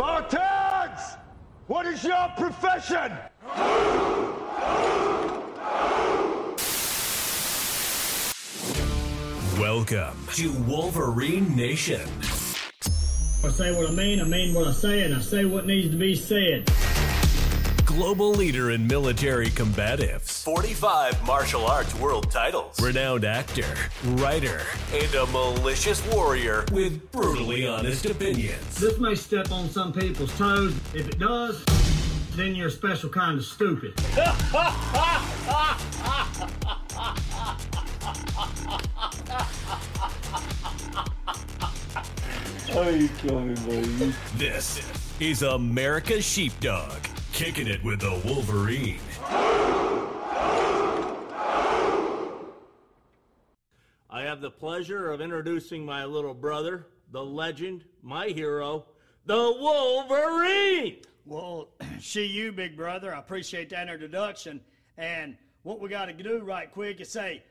Spartans! What is your profession? Welcome to Wolverine Nation. I say what I mean, I mean what I say, and I say what needs to be said. Global leader in military combatives, 45 martial arts world titles, renowned actor, writer, and a malicious warrior with brutally honest opinions. This may step on some people's toes. If it does, then you're a special kind of stupid. Are you kidding me, buddy? This is America's Sheepdog, kicking it with the Wolverine. I have the pleasure of introducing my little brother, the legend, my hero, the Wolverine. Well, see you, big brother. I appreciate that introduction. And what we got to do right quick is say,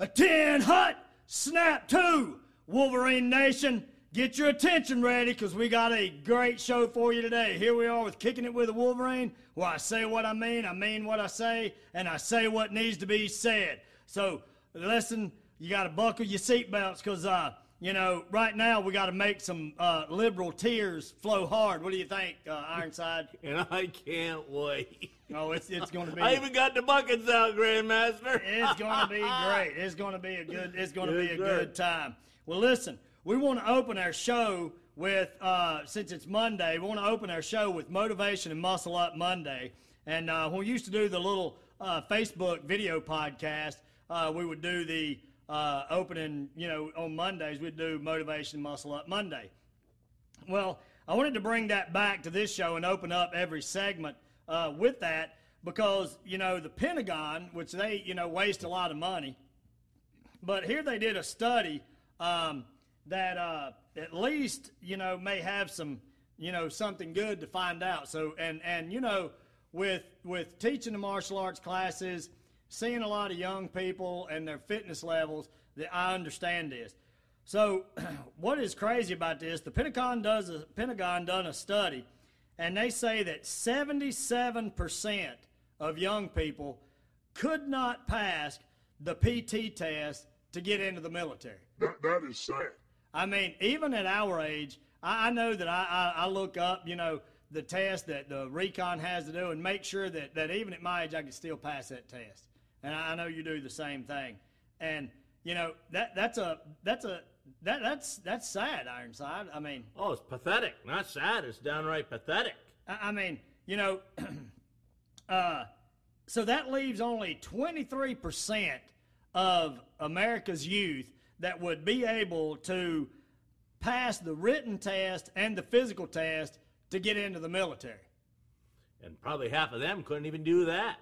a 10 hut, snap two, Wolverine Nation. Get your attention ready because we got a great show for you today. Here we are with Kicking It with a Wolverine, where I say what I mean, I mean what I say, and I say what needs to be said. So listen, you got to buckle your seatbelts because, uh, you know, right now we got to make some uh, liberal tears flow hard. What do you think, uh, Ironside? And I can't wait. Oh, it's it's going to be. I even got the buckets out, Grandmaster. It's going to be great. It's going to be a good. It's going to be a sir. good time. Well, listen, we want to open our show with uh, since it's Monday. We want to open our show with motivation and muscle up Monday. And uh, when we used to do the little uh, Facebook video podcast, uh, we would do the uh, opening. You know, on Mondays we'd do motivation and muscle up Monday. Well, I wanted to bring that back to this show and open up every segment uh, with that because you know the Pentagon, which they you know waste a lot of money, but here they did a study um, that uh, at least you know may have some you know something good to find out. So and and you know with with teaching the martial arts classes, seeing a lot of young people and their fitness levels, that I understand this. So, what is crazy about this? The Pentagon does a Pentagon done a study, and they say that 77% of young people could not pass the PT test to get into the military. That, that is sad. I mean, even at our age, I, I know that I, I, I look up, you know, the test that the recon has to do and make sure that, that even at my age I can still pass that test. And I, I know you do the same thing. And you know that that's a that's a that that's that's sad, Ironside. I mean, Oh, it's pathetic. Not sad. It's downright pathetic. I, I mean, you know, uh, so that leaves only 23% of America's youth that would be able to pass the written test and the physical test to get into the military. And probably half of them couldn't even do that.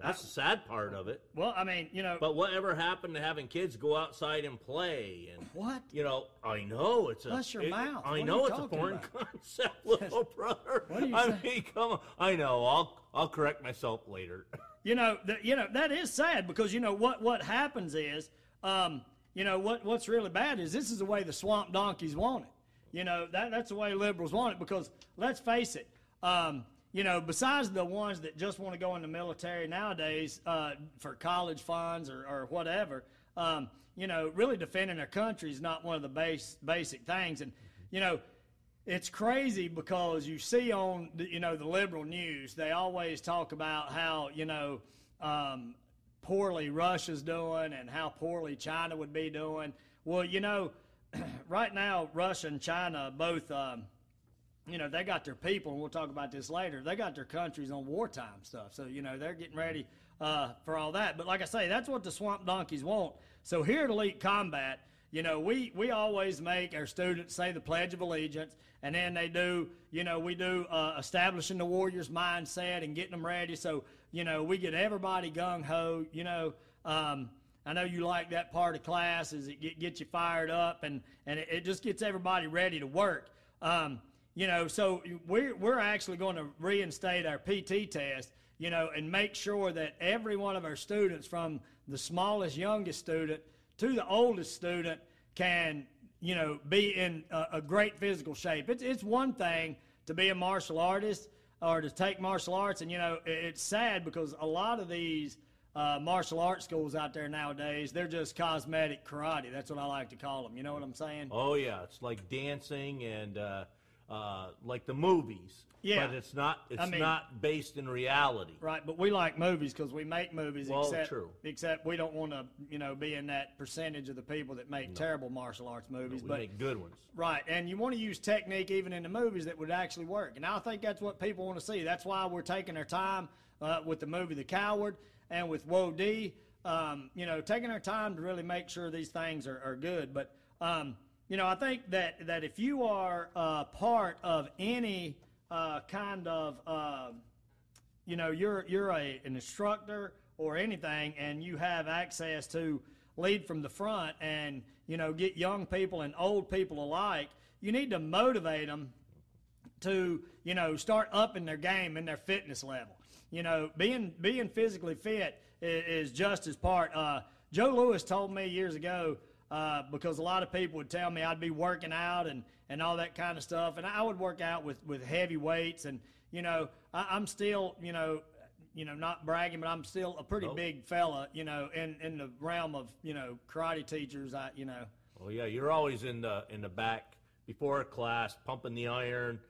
That's the sad part of it. Well, I mean, you know, But whatever happened to having kids go outside and play and what? you know, I know it's a. Hush your it- mouth. I What know it's a foreign about? concept, little brother. What are you I saying? mean, come on. I know. I'll I'll correct myself later. you know, that you know that is sad because you know what what happens is, um, you know what what's really bad is this is the way the swamp donkeys want it. You know that that's the way liberals want it because let's face it, um, you know, besides the ones that just want to go in the military nowadays uh, for college funds or, or whatever, um, you know, really defending their country is not one of the base basic things, and you know it's crazy because you see on the, you know the liberal news they always talk about how you know um, poorly Russia's doing and how poorly China would be doing. Well, you know, right now Russia and China both, um, you know, they got their people, and we'll talk about this later. They got their countries on wartime stuff, so you know they're getting ready uh, for all that. But like I say, that's what the swamp donkeys want. So here at Elite Combat, you know, we, we always make our students say the Pledge of Allegiance, and then they do, you know, we do uh, establishing the warrior's mindset and getting them ready. So, you know, we get everybody gung ho. You know, um, I know you like that part of class, is it get, gets you fired up, and, and it, it just gets everybody ready to work. Um, you know, so we're, we're actually going to reinstate our PT test, you know, and make sure that every one of our students, from the smallest, youngest student to the oldest student, can, you know, be in a, a great physical shape. It's, it's one thing to be a martial artist or to take martial arts. And, you know, it's sad because a lot of these uh, martial arts schools out there nowadays, they're just cosmetic karate. That's what I like to call them. You know what I'm saying? Oh, yeah. It's like dancing and uh, uh, like the movies. Yeah. But it's not. It's I mean- not based in reality. Right, but we like movies because we make movies. Well, except, true. Except we don't want to, you know, be in that percentage of the people that make terrible martial arts movies. We but make good ones. Right, and you want to use technique even in the movies that would actually work. And I think that's what people want to see. That's why we're taking our time uh, with the movie The Coward and with Woe D. Um, you know, taking our time to really make sure these things are, are good. But um, you know, I think that that if you are uh, part of any uh, kind of uh, you know you're you're a, an instructor or anything and you have access to lead from the front and you know get young people and old people alike you need to motivate them to you know start upping their game and their fitness level. You know being being physically fit is, is just as part uh, joe lewis told me years ago uh, because a lot of people would tell me i'd be working out and and all that kind of stuff and i would work out with with heavy weights and you know I, i'm still you know you know not bragging but i'm still a pretty Nope. big fella you know in in the realm of you know karate teachers i you know Well, yeah, you're always in the in the back before a class, pumping the iron,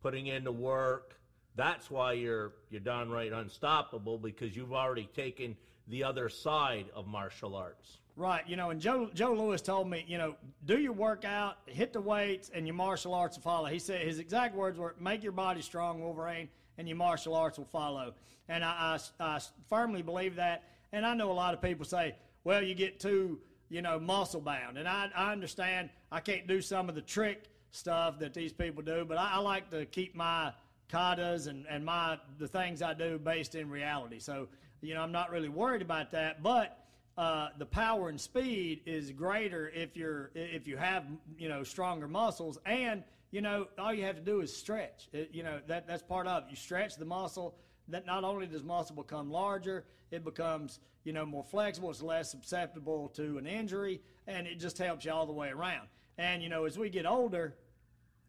putting in the work. That's why you're you're downright unstoppable because you've already taken the other side of martial arts. Right, you know, and Joe Joe Lewis told me, you know, do your workout, hit the weights, and your martial arts will follow. He said his exact words were, "Make your body strong, Wolverine, and your martial arts will follow." And I, I, I firmly believe that. And I know a lot of people say, "Well, you get too, you know, muscle bound," and I, I understand. I can't do some of the trick stuff that these people do, but I, I like to keep my katas and, and my the things I do based in reality. So, you know, I'm not really worried about that, but uh, the power and speed is greater if you're if you have you know stronger muscles. And you know all you have to do is stretch. It, you know that that's part of it. You stretch the muscle. That not only does muscle become larger it becomes you know more flexible. It's less susceptible to an injury and it just helps you all the way around. And you know as we get older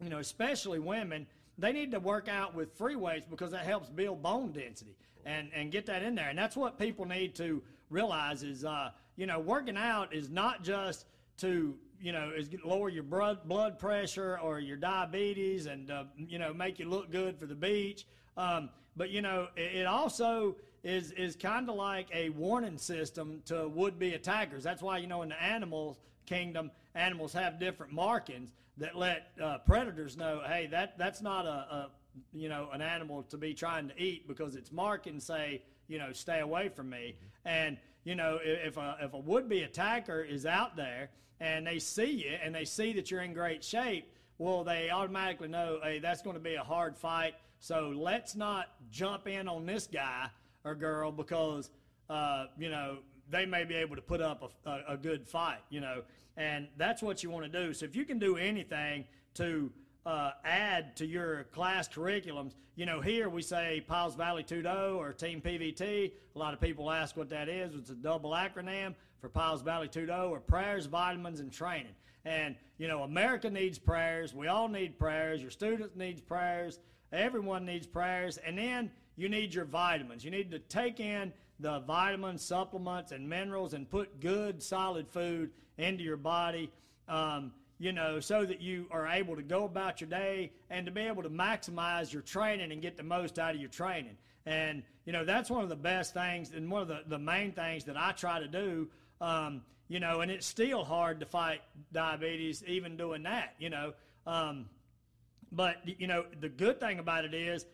you know, especially women, they need to work out with free weights because that helps build bone density and, and get that in there. And that's what people need to realize is, uh, you know, working out is not just to, you know, is lower your blood, pressure or your diabetes and, uh, you know, make you look good for the beach. Um, but, you know, it, also is, is kind of like a warning system to would-be attackers. That's why, you know, in the animals kingdom, animals have different markings that let uh, predators know, hey, that that's not a, a you know an animal to be trying to eat because its markings say, you know, stay away from me. And you know, if a if a would-be attacker is out there and they see you and they see that you're in great shape, well, they automatically know, hey, that's going to be a hard fight. So let's not jump in on this guy or girl because uh, you know they may be able to put up a, a, a good fight, you know, and that's what you want to do. So if you can do anything to uh, add to your class curriculums, you know, here we say Pyles Vale Tudo or Team PVT. A lot of people ask what that is. It's a double acronym for Pyles Vale Tudo or prayers, vitamins, and training. And, you know, America needs prayers. We all need prayers. Your students needs prayers. Everyone needs prayers. And then you need your vitamins. You need to take in the vitamins, supplements, and minerals and put good, solid food into your body, um, you know, so that you are able to go about your day and to be able to maximize your training and get the most out of your training. And, you know, that's one of the best things and one of the, the main things that I try to do. Um, you know, and it's still hard to fight diabetes even doing that, you know. Um, but you know, the good thing about it is,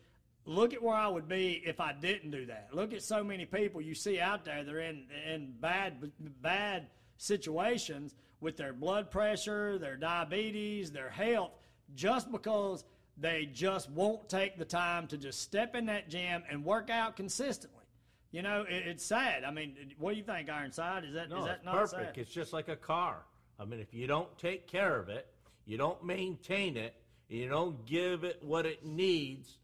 look at where I would be if I didn't do that. Look at so many people you see out there they're in in bad bad situations with their blood pressure, their diabetes, their health, just because they just won't take the time to just step in that gym and work out consistently. You know, it, it's sad. I mean, what do you think, Ironside? Is that is No, that it's not perfect. sad? It's just like a car. I mean, if you don't take care of it, you don't maintain it, you don't give it what it needs,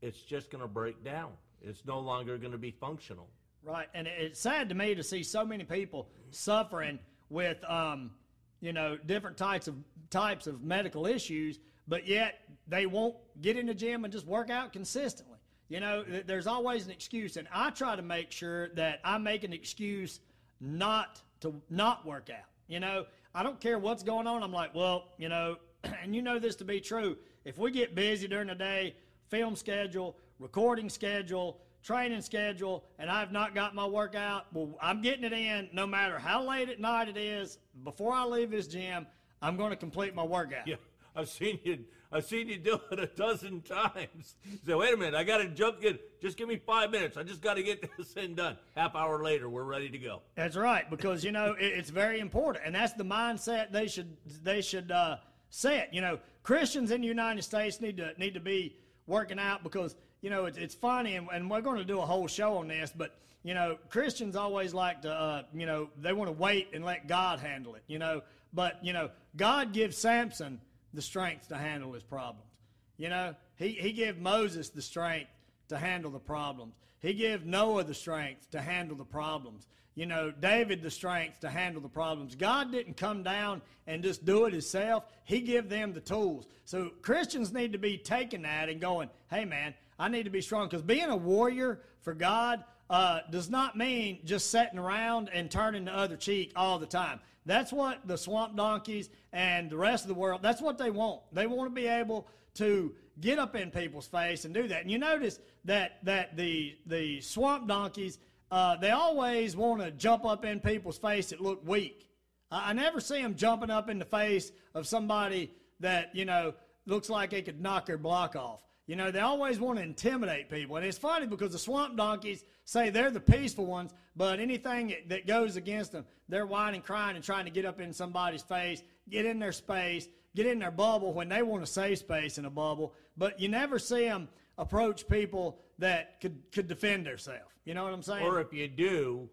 it's just going to break down. It's no longer going to be functional. Right, and it- it's sad to me to see so many people suffering with, um, you know, different types of types of medical issues but yet they won't get in the gym and just work out consistently. You know, there's always an excuse, and I try to make sure that I make an excuse not to not work out. You know, I don't care what's going on. I'm like, well, you know, and you know this to be true. If we get busy during the day, film schedule, recording schedule, training schedule, and I've not got my workout, well, I'm getting it in no matter how late at night it is. Before I leave this gym, I'm going to complete my workout. Yeah, I've seen you. I've seen you do it a dozen times. So wait a minute, I got to jump in. Just give me five minutes. I just got to get this thing done. Half hour later, we're ready to go. That's right, because you know it, it's very important, and that's the mindset they should they should uh, set. You know, Christians in the United States need to need to be working out because you know it's, it's funny, and, and we're going to do a whole show on this, but you know Christians always like to uh, you know they want to wait and let God handle it. You know, but you know God gives Samson the strength to handle his problems. You know, he, he gave Moses the strength to handle the problems. He gave Noah the strength to handle the problems. You know, David the strength to handle the problems. God didn't come down and just do it himself. He gave them the tools. So Christians need to be taking that and going, hey, man, I need to be strong. Because being a warrior for God uh, does not mean just sitting around and turning the other cheek all the time. That's what the swamp donkeys and the rest of the world, that's what they want. They want to be able to get up in people's face and do that. And you notice that, that the, the swamp donkeys, uh, they always want to jump up in people's face that look weak. I, I never see them jumping up in the face of somebody that, you know, looks like they could knock their block off. You know, they always want to intimidate people. And it's funny because the swamp donkeys say they're the peaceful ones, but anything that goes against them, they're whining, crying, and trying to get up in somebody's face, get in their space, get in their bubble when they want to save space in a bubble. But you never see them approach people that could, could defend themselves. You know what I'm saying? Or if you do,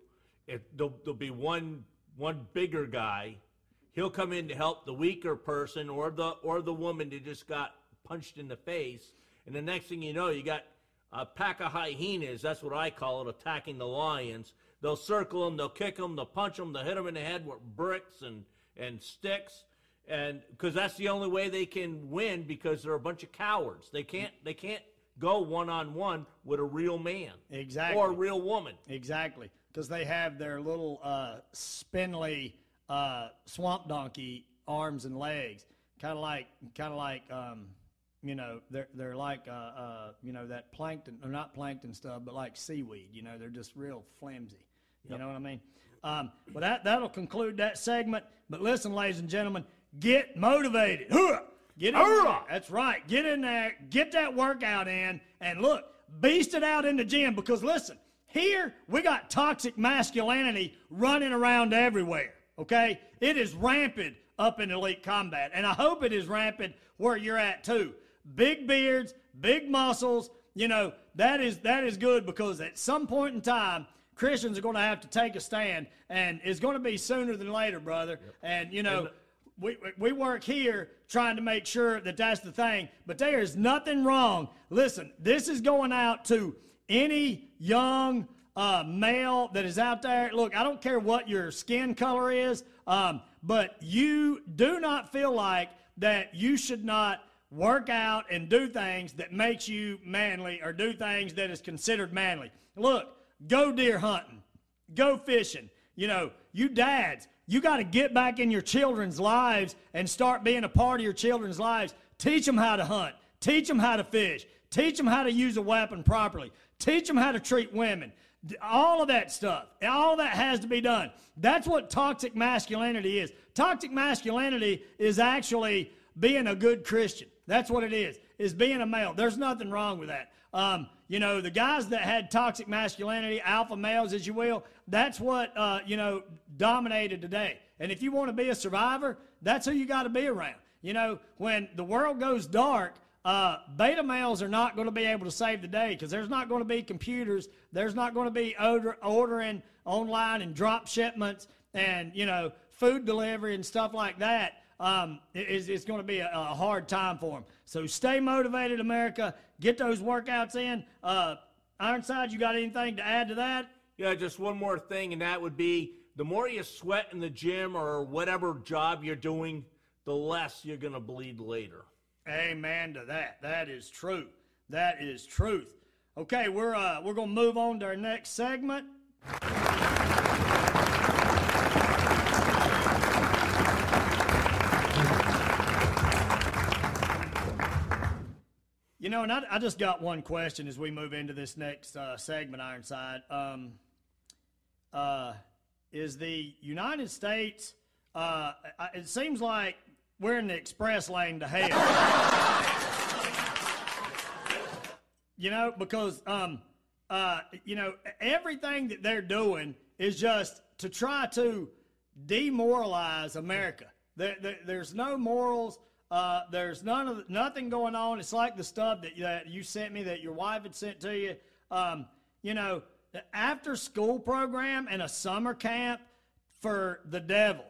if there'll, there'll be one one bigger guy, he'll come in to help the weaker person or the or the woman that just got punched in the face and the next thing you know, you got a pack of hyenas, that's what I call it, attacking the lions. They'll circle them, they'll kick them, they'll punch them, they'll hit them in the head with bricks and, and sticks. And because that's the only way they can win because they're a bunch of cowards. They can't, they can't go one on one with a real man. Exactly. Or a real woman. Exactly. Because they have their little uh, spindly uh, swamp donkey arms and legs. Kind of like, kind of like, um, you know, they're they're like uh, uh, you know that plankton, or not plankton stuff, but like seaweed. You know, they're just real flimsy. You yep. know what I mean? Um, but that that'll conclude that segment. But listen, ladies and gentlemen, get motivated. Get in there. That's right. Get in there. Get that workout in, and look, beast it out in the gym. Because listen, here we got toxic masculinity running around everywhere. Okay, it is rampant up in elite combat, and I hope it is rampant where you're at too big beards, big muscles. You know, that is that is good because at some point in time, Christians are going to have to take a stand, and it's going to be sooner than later, brother. Yep. And you know, we we work here trying to make sure that that's the thing. But there is nothing wrong. Listen, this is going out to any young uh, male that is out there. Look, I don't care what your skin color is, um, but you do not feel like that you should not work out and do things that makes you manly or do things that is considered manly. Look, go deer hunting, go fishing. You know, you dads, you got to get back in your children's lives and start being a part of your children's lives. Teach them how to hunt, teach them how to fish, teach them how to use a weapon properly, teach them how to treat women. All of that stuff, all that has to be done. That's what toxic masculinity is. Toxic masculinity is actually being a good Christian. That's what it is, is being a male. There's nothing wrong with that. Um, you know, the guys that had toxic masculinity, alpha males, as you will, that's what, uh, you know, dominated today. And if you want to be a survivor, that's who you got to be around. You know, when the world goes dark, uh, beta males are not going to be able to save the day because there's not going to be computers. There's not going to be order, ordering online and drop shipments and, you know, food delivery and stuff like that um, it's, it's going to be a, a, hard time for them. So stay motivated, America. Get those workouts in. Uh, Ironside, you got anything to add to that? Yeah, just one more thing, and that would be the more you sweat in the gym or whatever job you're doing, the less you're going to bleed later. Amen to that. That is true. That is truth. Okay, we're uh, we're gonna move on to our next segment. You know, and I, I, just got one question as we move into this next uh, segment, Ironside. Um, uh, is the United States, uh, it seems like we're in the express lane to hell. you know, because, um, uh, you know, everything that they're doing is just to try to demoralize America. There, there, there's no morals. Uh, there's none of nothing going on. It's like the stuff that, that you sent me that your wife had sent to you. Um, you know, the after school program and a summer camp for the devil.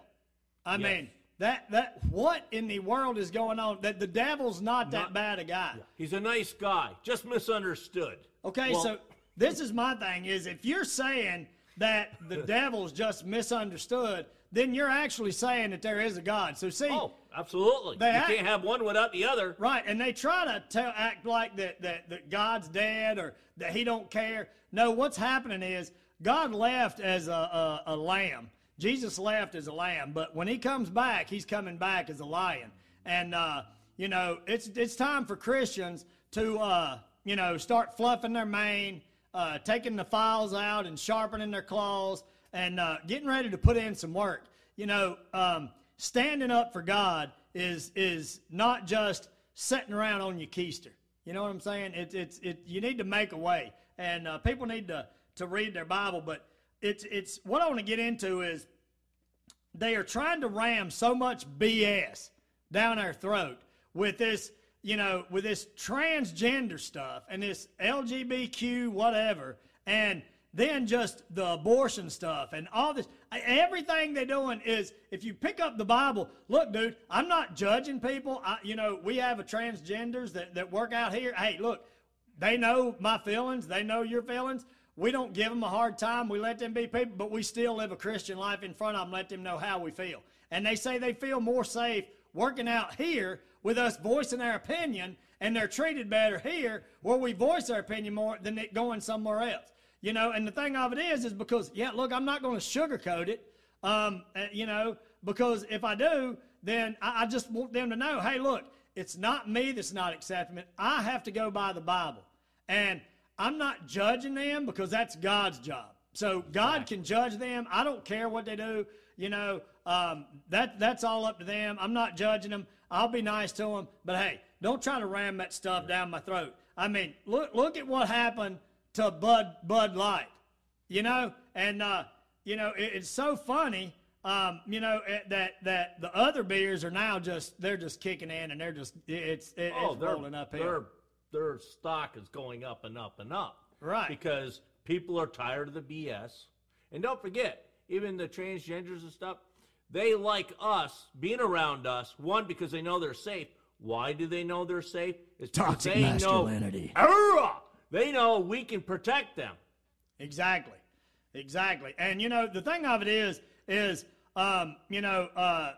I yes. mean, that that what in the world is going on? That the devil's not, not that bad a guy. Yeah. He's a nice guy, just misunderstood. Okay, well, so this is my thing: is if you're saying that the devil's just misunderstood, then you're actually saying that there is a God. So see, oh, absolutely, you act, can't have one without the other, right? And they try to tell, act like that, that that God's dead or that He don't care. No, what's happening is God left as a, a, a lamb Jesus left as a lamb, but when he comes back, he's coming back as a lion. And, uh, you know, it's, it's time for Christians to, uh, you know, start fluffing their mane, uh, taking the files out and sharpening their claws, and uh, getting ready to put in some work. You know, um, standing up for God is, is not just sitting around on your keister. You know what I'm saying? It's it's, it, you need to make a way. And uh, people need to, to read their Bible, but it's it's what I want to get into is they are trying to ram so much BS down our throat with this, you know, with this transgender stuff and this LGBTQ whatever, and then just the abortion stuff and all this. Everything they're doing is, if you pick up the Bible, look, dude, I'm not judging people. I, you know, we have a transgenders that, that work out here. Hey, look, they know my feelings, they know your feelings. We don't give them a hard time. We let them be people, but we still live a Christian life in front of them, let them know how we feel. And they say they feel more safe working out here with us voicing our opinion, and they're treated better here where we voice our opinion more than it going somewhere else. You know, and the thing of it is, is because, yeah, look, I'm not going to sugarcoat it, um, uh, you know, because if I do, then I, I just want them to know, hey, look, it's not me that's not accepting it. I have to go by the Bible. And I'm not judging them because that's God's job. So God can judge them. I don't care what they do. You know, um, that that's all up to them. I'm not judging them. I'll be nice to them. But hey, don't try to ram that stuff down my throat. I mean, look look at what happened to Bud Bud Light. You know, and uh, you know it, it's so funny. Um, you know it, that that the other beers are now just they're just kicking in and they're just it's it, oh, it's rolling up here their stock is going up and up and up. Right. Because people are tired of the BS. And don't forget, even the transgenders and stuff, they like us being around us. One, because they know they're safe. Why do they know they're safe? It's toxic they masculinity. Know, they know we can protect them. Exactly, exactly. And you know the thing of it is, is um, you know uh,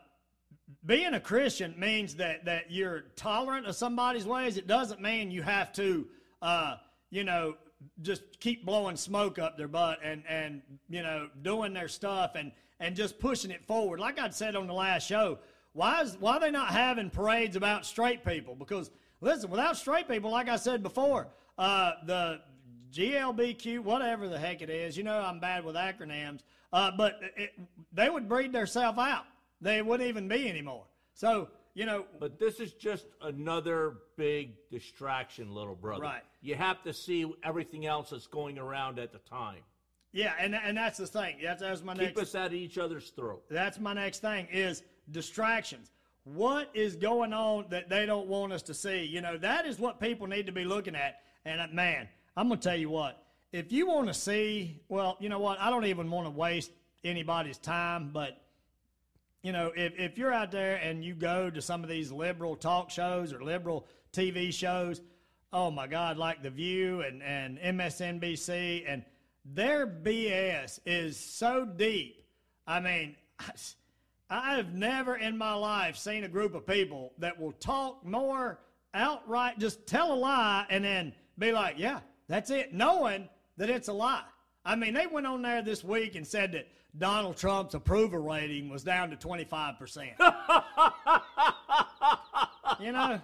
being a Christian means that that you're tolerant of somebody's ways. It doesn't mean you have to, uh, you know, just keep blowing smoke up their butt and and you know doing their stuff and and just pushing it forward. Like I said on the last show, why is why are they not having parades about straight people? Because listen, without straight people, like I said before, uh, the GLBQ, whatever the heck it is, you know, I'm bad with acronyms, uh, but it, they would breed themselves out they wouldn't even be anymore. So, you know. But this is just another big distraction, little brother. Right. You have to see everything else that's going around at the time. Yeah, and and that's the thing. That's, that's my Keep next. Keep us at each other's throat. That's my next thing is distractions. What is going on that they don't want us to see? You know, that is what people need to be looking at. And uh, man, I'm gonna tell you what. If you want to see, well, you know what? I don't even want to waste anybody's time, but you know, if, if you're out there and you go to some of these liberal talk shows or liberal TV shows, oh my God, like The View and, and MSNBC, and their BS is so deep. I mean, I have never in my life seen a group of people that will talk more outright just tell a lie and then be like, yeah, that's it, knowing that it's a lie. I mean, they went on there this week and said that Donald Trump's approval rating was down to 25%. you know?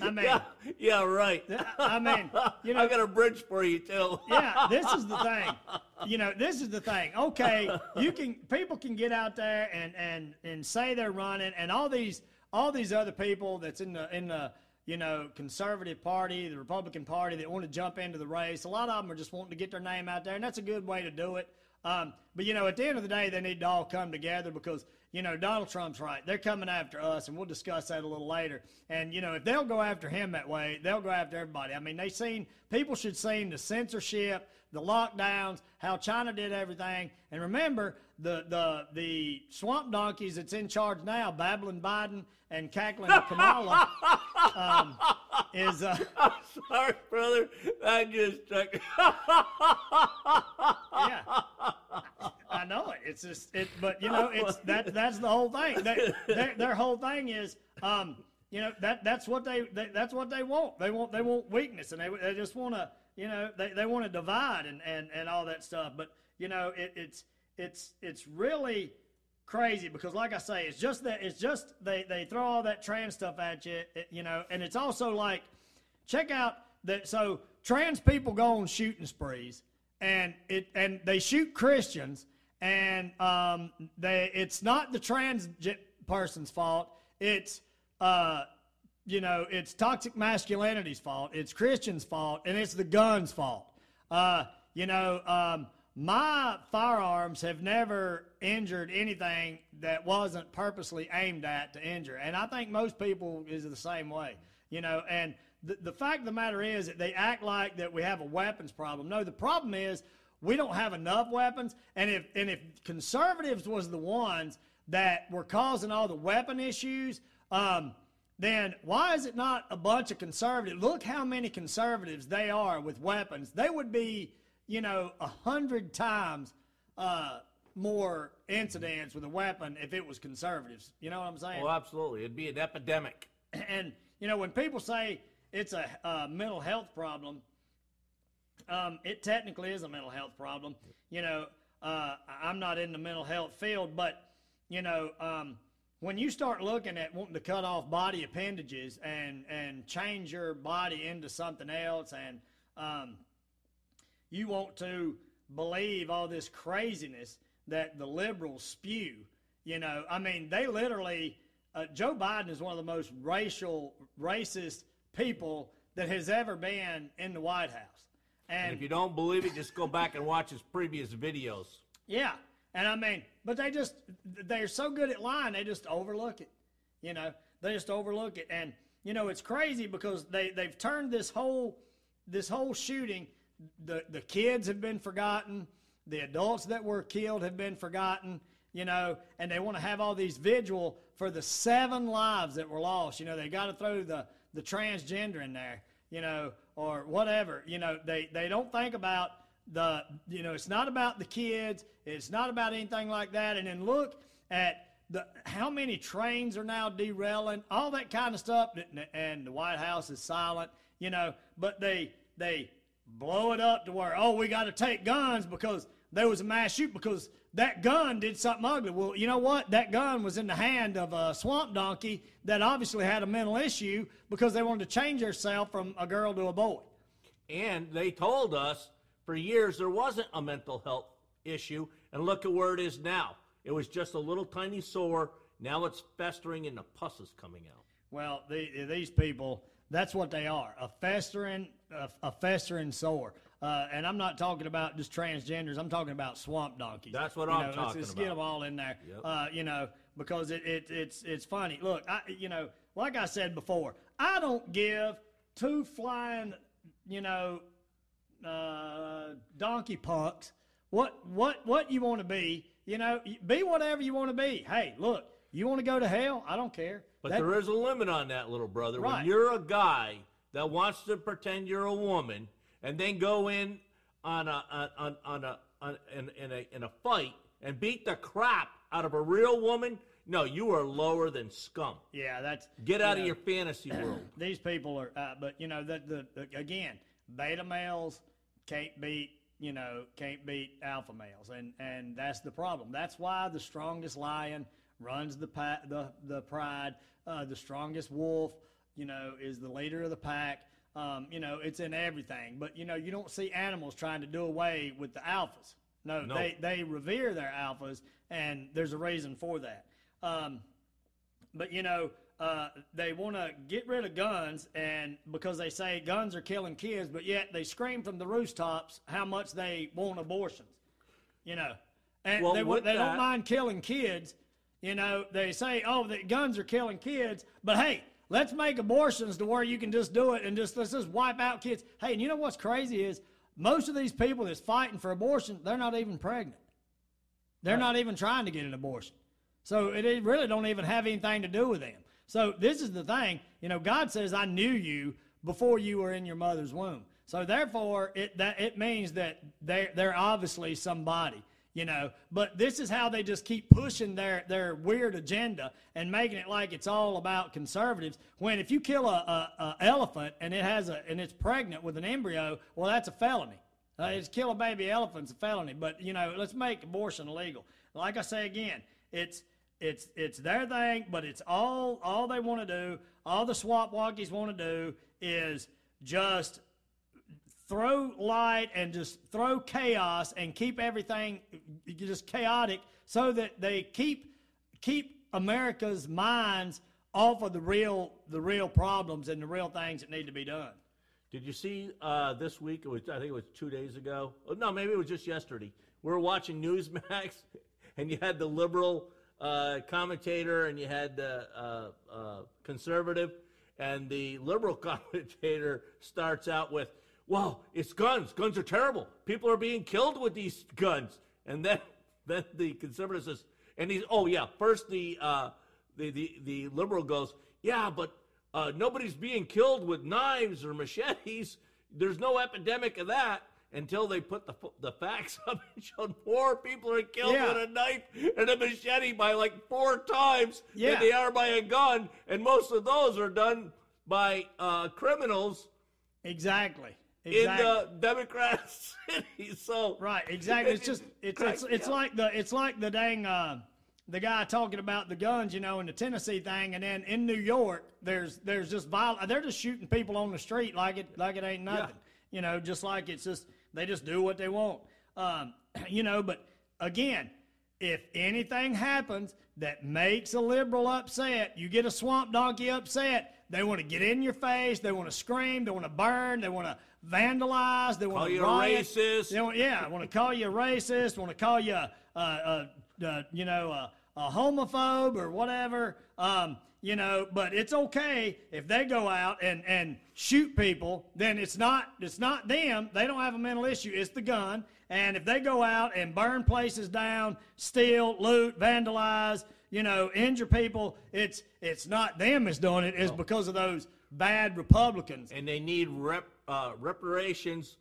I mean, Yeah, yeah, right. I mean, you know, I got a bridge for you too. yeah, this is the thing. You know, this is the thing. Okay, you can people can get out there and and and say they're running, and all these all these other people that's in the in the you know conservative party, the Republican Party that want to jump into the race. A lot of them are just wanting to get their name out there, and that's a good way to do it. Um, but you know, at the end of the day, they need to all come together because you know Donald Trump's right. They're coming after us, and we'll discuss that a little later. And you know, if they'll go after him that way, they'll go after everybody. I mean, they seen people should see the censorship, the lockdowns, how China did everything. And remember, the the the swamp donkeys that's in charge now, babbling Biden and cackling Kamala, um, is. Uh, Sorry, brother. That just struck. yeah. I know it. It's just it, but you know, it's that. That's the whole thing. They, their, their whole thing is, um, you know, that that's what they, they that's what they want. They want they want weakness, and they they just want to, you know, they, they want to divide and, and and all that stuff. But you know, it, it's it's it's really crazy because, like I say, it's just that it's just they they throw all that trans stuff at you, it- you know, and it's also like check out that so trans people go on shooting sprees and it and they shoot christians and um they it's not the trans person's fault. It's uh you know it's toxic masculinity's fault. It's christians fault and it's the guns fault. Uh you know um my firearms have never injured anything that wasn't purposely aimed at to injure. And i think most people is the same way you know and the, the fact of the matter is that they act like that we have a weapons problem. No the problem is we don't have enough weapons and if and if conservatives was the ones that were causing all the weapon issues um, then why is it not a bunch of conservatives look how many conservatives they are with weapons. They would be you know a hundred times uh, more incidents with a weapon if it was conservatives you know what i'm saying Oh, absolutely. It'd be an epidemic. and you know when people say it's a, uh mental health problem um, it technically is a mental health problem you know uh, i'm not in the mental health field but you know um, when you start looking at wanting to cut off body appendages and and change your body into something else and um, you want to believe all this craziness that the liberals spew. You know, I mean, they literally, uh, Joe Biden is one of the most racial, racist people that has ever been in the White House. And And if you don't believe it, just go back and watch his previous videos. yeah, and I mean, but they just, they're so good at lying, they just overlook it. You know, they just overlook it. And, you know, it's crazy because they, they've turned this whole, this whole shooting, the, the kids have been forgotten, the adults that were killed have been forgotten, you know, and they want to have all these vigil for the seven lives that were lost. You know, they got to throw the, the transgender in there, you know, or whatever. You know, they, they don't think about the, you know, it's not about the kids, it's not about anything like that. And then look at the how many trains are now derailing, all that kind of stuff, and the White House is silent, you know, but they, they, blow it up to where oh we got to take guns because there was a mass shoot because that gun did something ugly. Well, you know what? That gun was in the hand of a swamp donkey that obviously had a mental issue because they wanted to change herself from a girl to a boy. And they told us for years there wasn't a mental health issue. And look at where it is now. It was just a little tiny sore. Now it's festering and the pus is coming out. Well, the, these people, that's what they are a festering, a, a festering sore. Uh, and I'm not talking about just transgenders. I'm talking about swamp donkeys. That's what You I'm know, let's talking just get them all in there. Yep. Uh, you know, because it, it it's it's funny. Look, I you know, like I said before, I don't give two flying, you know, uh, donkey punks what what what you want to be. You know, be whatever you want to be. Hey, look, you want to go to hell? I don't care. But That- there is a limit on that, little brother. When Right. you're a guy that wants to pretend you're a woman and then go in on a on, on a on, in, in a in a fight and beat the crap out of a real woman, No, you are lower than scum. Yeah, that's Get out know, of your fantasy world. These people are, uh, but you know, the, the, the again, beta males can't beat, you know, can't beat alpha males, and and that's the problem. That's why the strongest lion runs the pa- the the pride. Uh, the strongest wolf, you know, is the leader of the pack. Um, you know, it's in everything. But you know, you don't see animals trying to do away with the alphas. No, No. they they revere their alphas, and there's a reason for that. Um, but you know, uh, they want to get rid of guns, and because they say guns are killing kids, but yet they scream from the rooftops how much they want abortions. You know, and Well, they, they that- don't mind killing kids. You know, they say, oh, the guns are killing kids, but hey, let's make abortions to where you can just do it and just let's just wipe out kids. Hey, and you know what's crazy is most of these people that's fighting for abortion, they're not even pregnant. They're not even trying to get an abortion. So it, it really don't even have anything to do with them. So this is the thing, you know, God says, "I knew you before you were in your mother's womb." So therefore, it that it means that they they're obviously somebody, you know. But this is how they just keep pushing their their weird agenda and making it like it's all about conservatives. When if you kill a, a, a elephant and it has a and it's pregnant with an embryo, well, that's a felony. Uh, it's kill a baby elephant's a felony, but you know, let's make abortion illegal. Like I say again, it's it's it's their thing, but it's all all they want to do. All the swamp donkeys want to do is just throw light and just throw chaos and keep everything just chaotic, so that they keep keep America's minds off of the real the real problems and the real things that need to be done. Did you see uh, this week? It was I think it was two days ago. Oh, no, maybe it was just yesterday. We were watching Newsmax, and you had the liberal uh, commentator, and you had the uh, uh, conservative, and the liberal commentator starts out with, "Well, it's guns. Guns are terrible. People are being killed with these guns." And then, then the conservative says, and he's, "Oh yeah." First, the uh, the, the the liberal goes, "Yeah, but." uh, nobody's being killed with knives or machetes. There's no epidemic of that until they put the the facts up and showed more people are killed Yeah. with a knife and a machete by like four times Yeah. than they are by a gun, and most of those are done by uh, criminals Exactly. In the Democrat city. So Right, exactly. It's just it's it's, it's like the it's like the dang uh, the guy talking about the guns, you know, in the Tennessee thing, and then in New York, there's there's just violent. They're just shooting people on the street like it like it ain't nothing. You know, just like it's just they just do what they want. Um, you know, but again, if anything happens that makes a liberal upset, you get a swamp donkey upset. They want to get in your face. They want to scream. They want to burn. They want to vandalize. They want Call to you a riot. racist. They want, yeah, want to call you a racist. Want to call you a, a, a, a you know a, a homophobe or whatever. Um, you know, but it's okay if they go out and, and shoot people. Then it's not it's not them. They don't have a mental issue. It's the gun. And if they go out and burn places down, steal, loot, vandalize, you know, injure people, it's it's not them that's doing it. It's because of those bad Republicans. and they need rep, uh, reparations,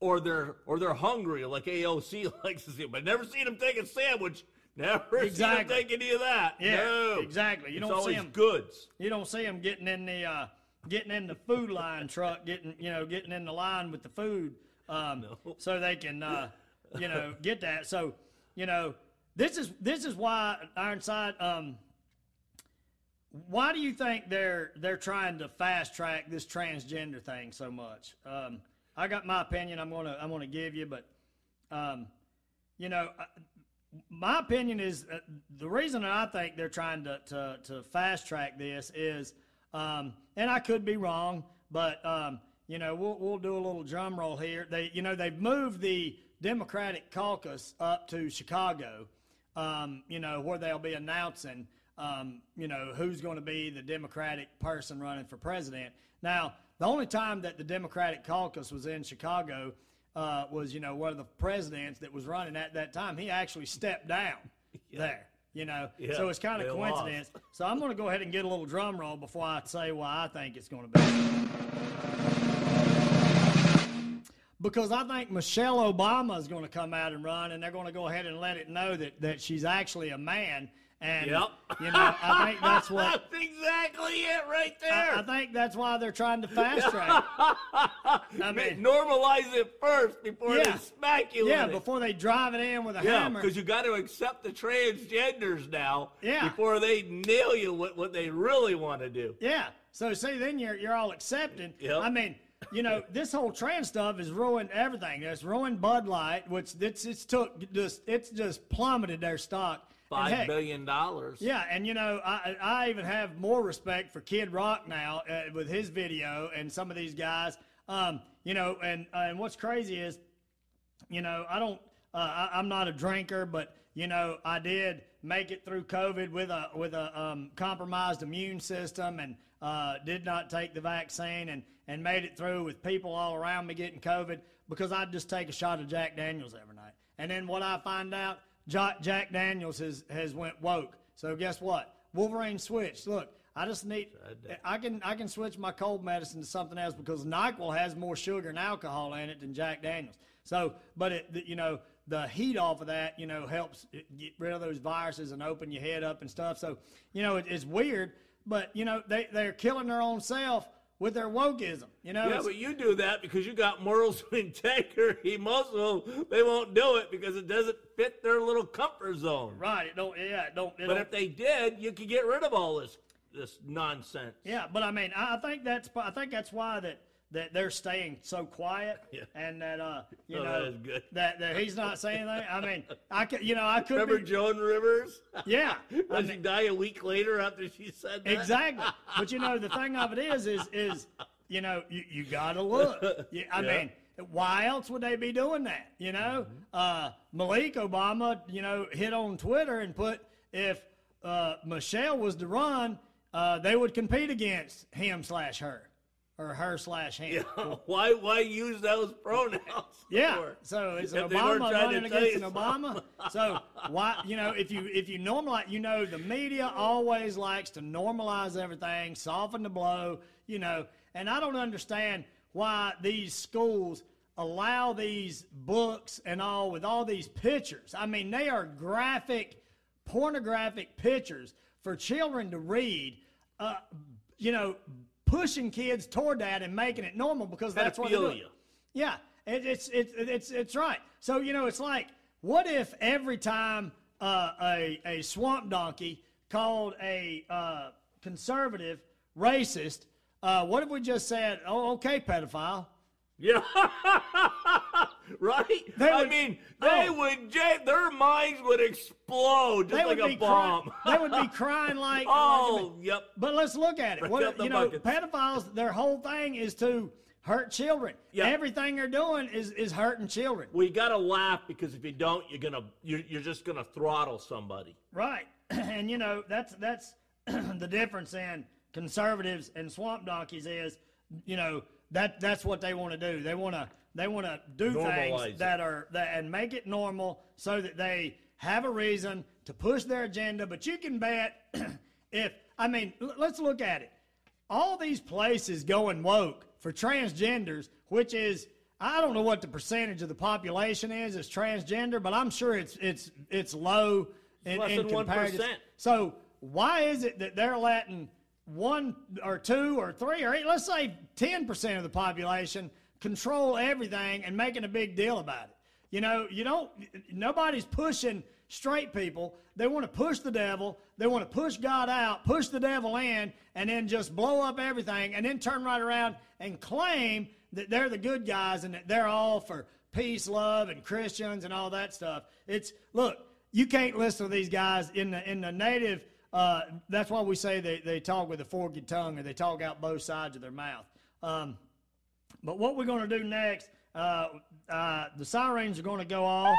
or they're or they're hungry, like AOC likes to see. But never seen them take a sandwich. Never Exactly. seen them take any of that. Yeah, no. exactly. You it's don't see always 'em- goods. You don't see them getting in the uh, getting in the food line truck, getting you know getting in the line with the food, um, so they can uh, you know get that. So you know this is this is why Ironside. Um, why do you think they're they're trying to fast track this transgender thing so much? Um, I got my opinion. I'm gonna I'm gonna give you, but um, you know, my opinion is uh, the reason that I think they're trying to, to, to fast track this is, um, and I could be wrong, but um, you know we'll we'll do a little drum roll here. They you know they've moved the Democratic caucus up to Chicago, um, you know where they'll be announcing um, you know who's going to be the Democratic person running for president. Now the only time that the Democratic caucus was in Chicago uh, was you know one of the presidents that was running at that time. He actually stepped down there. You know, Yeah, so it's kind of lost. coincidence. So I'm going to go ahead and get a little drum roll before I say why I think it's going to be. Because I think Michelle Obama is going to come out and run, and they're going to go ahead and let it know that, that she's actually a man, And Yep. you know, I think that's what That's exactly it right there. I, I think that's why they're trying to fast track. I mean, normalize it first before Yeah. they smack you. yeah, before they drive it in with a Yeah, hammer. because you got to accept the transgenders now Yeah. before they nail you with what they really want to do. Yeah. So see, then you're you're all accepted. Yep. I mean, you know, this whole trans stuff has ruined everything. It's ruined Bud Light, which it's it's took just it's just plummeted their stock. Five heck, billion dollars. Yeah, and you know, I I even have more respect for Kid Rock now uh, with his video and some of these guys. Um, you know, and uh, and what's crazy is, you know, I don't, uh, I, I'm not a drinker, but you know, I did make it through COVID with a with a um, compromised immune system, and uh, did not take the vaccine, and and made it through with people all around me getting COVID because I'd just take a shot of Jack Daniels every night, and then what I find out, Jack, Daniels has has went woke. So guess what? Wolverine switched. Look, I just need. I can I can switch my cold medicine to something else because Nyquil has more sugar and alcohol in it than Jack Daniels. So, but it you know the heat off of that you know helps get rid of those viruses and open your head up and stuff. So you know it, it's weird, but you know they they're killing their own self with their wokeism. You know. Yeah, but you do that because you got morals integrity. Most of them, they won't do it because it doesn't fit their little comfort zone. right. It don't. Yeah. It don't. It But don't, if they did, you could get rid of all this this nonsense. Yeah, but I mean, I I think that's I think that's why that that they're staying so quiet Yeah. and that uh you Oh, know that that that he's not saying anything. I mean, I could you know I could Remember be, Joan Rivers? yeah. I Does she die a week later after she said that? exactly. But you know the thing of it is is is you know you, you got to look. You, I Yeah. mean, why else would they be doing that? You know, uh, Malik Obama, you know, hit on Twitter and put if uh, Michelle was to run, uh, they would compete against him slash her, or her slash him. Yeah. why why use those pronouns? Yeah. for? So it's an Obama running against an Obama. So why you know if you if you normalize you know the media always likes to normalize everything, soften the blow, you know, and I don't understand why these schools allow these books and all with all these pictures. I mean, they are graphic, pornographic pictures for children to read. Uh, you know, pushing kids toward that and making it normal because that's what they do. Pedophilia. Yeah, it, it's it's it's it's right. So you know, it's like, what if every time uh, a a swamp donkey called a uh, conservative racist, uh, what if we just said, "Oh, okay, pedophile"? Yeah. right? They I would- mean, they oh. would, their minds would explode just like a bomb. crying. They would be crying like. oh, yep. But let's look at it. What, you know, buckets. pedophiles, their whole thing is to hurt children. Yeah. Everything they're doing is is hurting children. We got to laugh because if you don't, you're gonna you're, you're just gonna throttle somebody. Right. And you know, that's that's the difference in conservatives and swamp donkeys is, you know, that that's what they want to do. They want to they want to do Normalize things it. that are that and make it normal so that they have a reason to push their agenda, but you can bet if I mean, l- let's look at it. All these places going woke for transgenders, which is I don't know what the percentage of the population is is transgender, but I'm sure it's it's it's low in, less in than 1%. comparison. So why is it that they're letting one or two or three or eight, let's say 10% of the population control everything and making a big deal about it? You know, you don't, nobody's pushing straight people. They want to push the devil. They want to push God out, push the devil in, and then just blow up everything and then turn right around and claim that they're the good guys and that they're all for peace, love, and Christians and all that stuff. It's, look, you can't listen to these guys in the in the native. Uh, that's why we say they, they talk with a forked tongue or they talk out both sides of their mouth. Um, but what we're going to do next, uh, uh, the sirens are going to go off.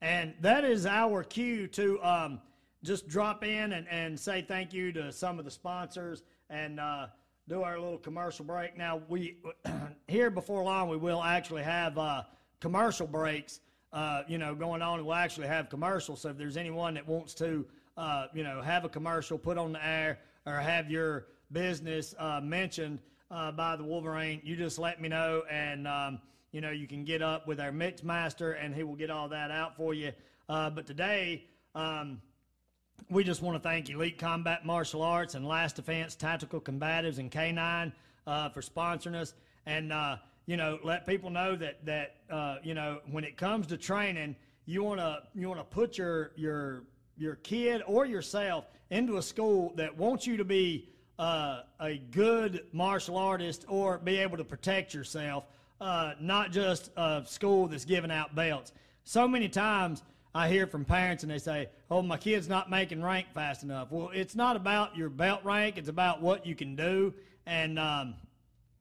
And that is our cue to um, just drop in and, and say thank you to some of the sponsors and uh, do our little commercial break. Now, we here before long, we will actually have uh, commercial breaks, uh, you know, going on. We'll actually have commercials. So if there's anyone that wants to, uh, you know, have a commercial put on the air or have your business uh, mentioned uh, by the Wolverine, you just let me know, and um, you know you can get up with our mix master, and he will get all that out for you. Uh, but today. Um, we just want to thank Elite Combat Martial Arts and Last Defense Tactical Combatives and K9 uh, for sponsoring us, and uh, you know let people know that that uh, you know when it comes to training, you want to you want to put your your your kid or yourself into a school that wants you to be uh, a good martial artist or be able to protect yourself, uh, not just a school that's giving out belts. So many times I hear from parents and they say, "Oh, my kid's not making rank fast enough." Well, it's not about your belt rank; it's about what you can do. And um,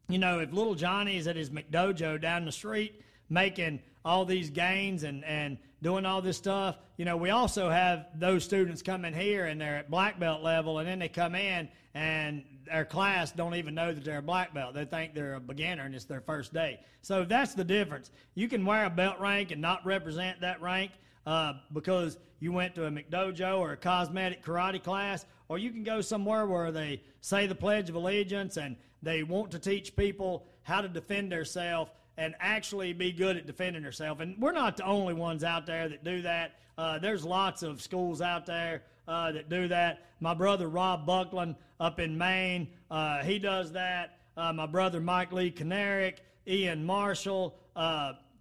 you know, if little Johnny is at his McDojo down the street making all these gains and and doing all this stuff, you know, we also have those students come in here and they're at black belt level, and then they come in and their class don't even know that they're a black belt. They think they're a beginner and it's their first day. So that's the difference. You can wear a belt rank and not represent that rank uh, because you went to a McDojo or a cosmetic karate class, or you can go somewhere where they say the Pledge of Allegiance and they want to teach people how to defend themselves and actually be good at defending themselves. And we're not the only ones out there that do that. Uh, there's lots of schools out there uh, that do that. My brother Rob Buckland up in Maine, uh, he does that. Uh, my brother Mike Lee Canarick, Ian Marshall,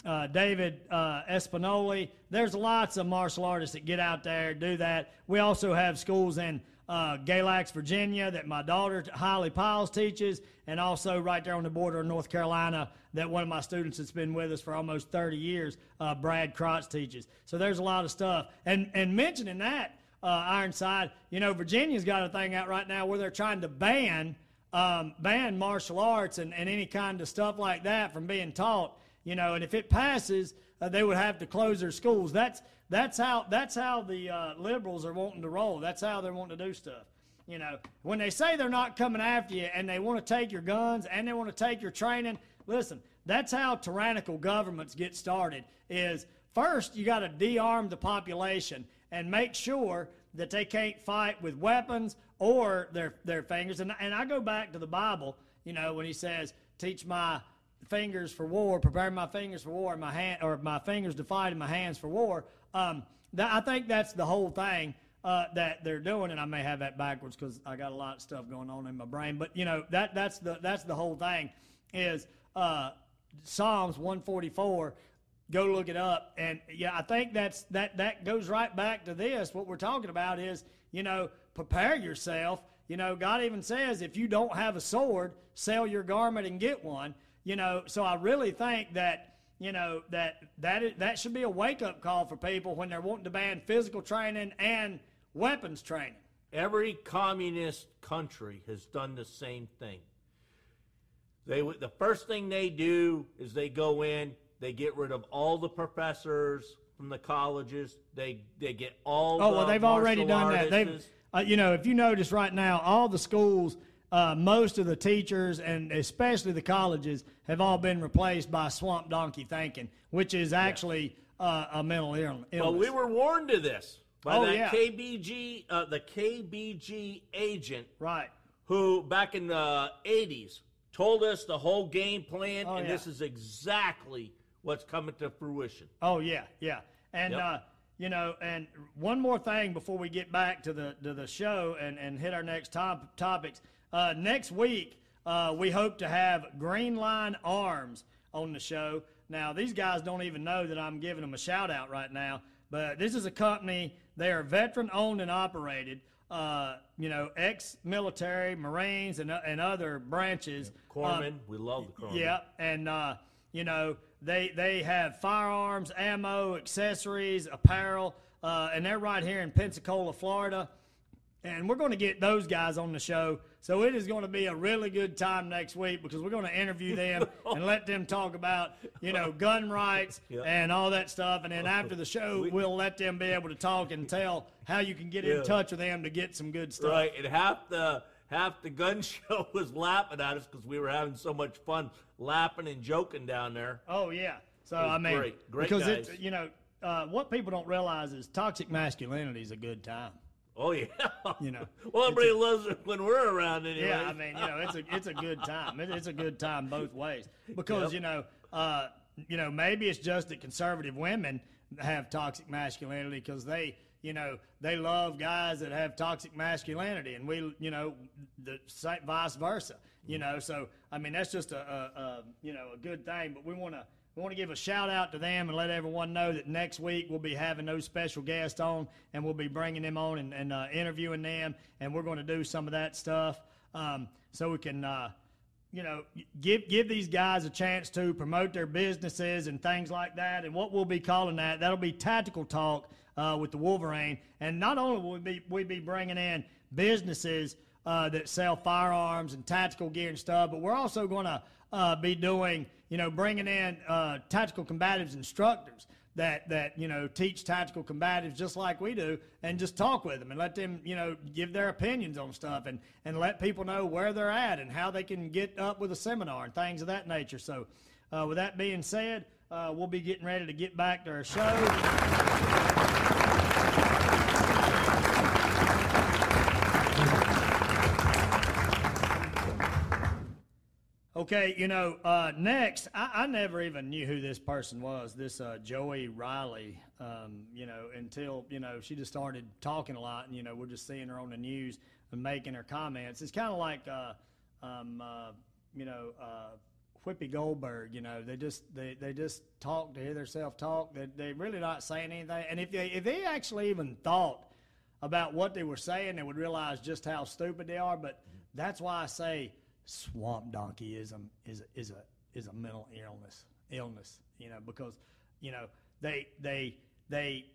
uh, David uh, Espinoli. There's lots of martial artists that get out there do that. We also have schools in uh, Galax, Virginia, that my daughter Holly Pyles teaches, and also right there on the border of North Carolina, that one of my students that's been with us for almost 30 years, uh, Brad Krotz teaches. So there's a lot of stuff. And and mentioning that, uh, Ironside, you know, Virginia's got a thing out right now where they're trying to ban um, ban martial arts and, and any kind of stuff like that from being taught. You know, and if it passes, uh, they would have to close their schools. That's that's how that's how the uh, liberals are wanting to roll. That's how they're wanting to do stuff. You know, when they say they're not coming after you and they want to take your guns and they want to take your training, listen, that's how tyrannical governments get started. Is first you got to de-arm the population and make sure that they can't fight with weapons or their their fingers. And and I go back to the Bible, you know, when he says, "Teach my fingers for war, prepare my fingers for war, and my hand or my fingers to fight and my hands for war." Um, that, I think that's the whole thing uh, that they're doing, and I may have that backwards because I got a lot of stuff going on in my brain. But you know that that's the that's the whole thing is uh, Psalms 144. Go look it up, and yeah, I think that's that that goes right back to this. What we're talking about is you know prepare yourself. You know, God even says if you don't have a sword, sell your garment and get one. You know, so I really think that you know that that is, that should be a wake up call for people when they're wanting to ban physical training and weapons training. Every communist country has done the same thing. They the first thing they do is they go in, they get rid of all the professors from the colleges. They they get all. Oh the well, they've already done that. They've uh, you know if you notice right now, all the schools. Uh, most of the teachers and especially the colleges have all been replaced by swamp donkey thinking, which is actually uh, a mental illness. Well, we were warned of this by Oh, that yeah. KBG, uh, the KBG agent right. who back in the 80s told us the whole game plan, Oh, and yeah. this is exactly what's coming to fruition. Oh yeah, yeah, and Yep. uh, you know, and one more thing before we get back to the to the show and and hit our next top topics. Uh, next week, uh, we hope to have Green Line Arms on the show. Now, these guys don't even know that I'm giving them a shout out right now, but this is a company. They are veteran owned and operated. Uh, you know, ex-military, Marines, and, and other branches. Corpsman, Um, we love the Corpsman. yeah, and uh, you know they they have firearms, ammo, accessories, apparel, uh, and they're right here in Pensacola, Florida. And we're going to get those guys on the show, so it is going to be a really good time next week because we're going to interview them and let them talk about you know gun rights Yeah. and all that stuff. And then after the show, We- we'll let them be able to talk and tell how you can get Yeah. in touch with them to get some good stuff. Right, and half the half the gun show was laughing at us because we were having so much fun laughing and joking down there. Oh yeah. So I mean, great. Great because guys. it's you know uh, what people don't realize is toxic masculinity is a good time. Oh yeah. You know, well, everybody loves it when we're around anyway. Yeah, I mean, you know, it's a it's a good time. It, it's a good time both ways because Yep. you know, uh, you know, maybe it's just that conservative women have toxic masculinity because they, you know, they love guys that have toxic masculinity, and we, you know, the vice versa. You know, so I mean, that's just a, a, a you know a good thing. But we want to want to give a shout out to them and let everyone know that next week we'll be having those special guests on, and we'll be bringing them on and, and uh, interviewing them, and we're going to do some of that stuff um, so we can. Uh, you know, give give these guys a chance to promote their businesses and things like that. And what we'll be calling that, that'll be tactical talk uh, with the Wolverine. And not only will we be, we be bringing in businesses uh, that sell firearms and tactical gear and stuff, but we're also going to uh, be doing, you know, bringing in uh, tactical combatives instructors that that you know teach tactical combatives just like we do and just talk with them and let them you know give their opinions on stuff and and let people know where they're at and how they can get up with a seminar and things of that nature. So uh, with that being said uh, we'll be getting ready to get back to our show Okay, you know, uh, next, I, I never even knew who this person was, this uh, Joey Riley, um, you know, until, you know, she just started talking a lot, and, you know, we're just seeing her on the news and making her comments. It's kind of like, uh, um, uh, you know, uh, Whoopi Goldberg, you know, they just they, they just talk to hear themselves talk. They they really not saying anything. And if they if they actually even thought about what they were saying, they would realize just how stupid they are. But that's why I say swamp donkeyism is is a is a mental illness illness. You know, because you know they they they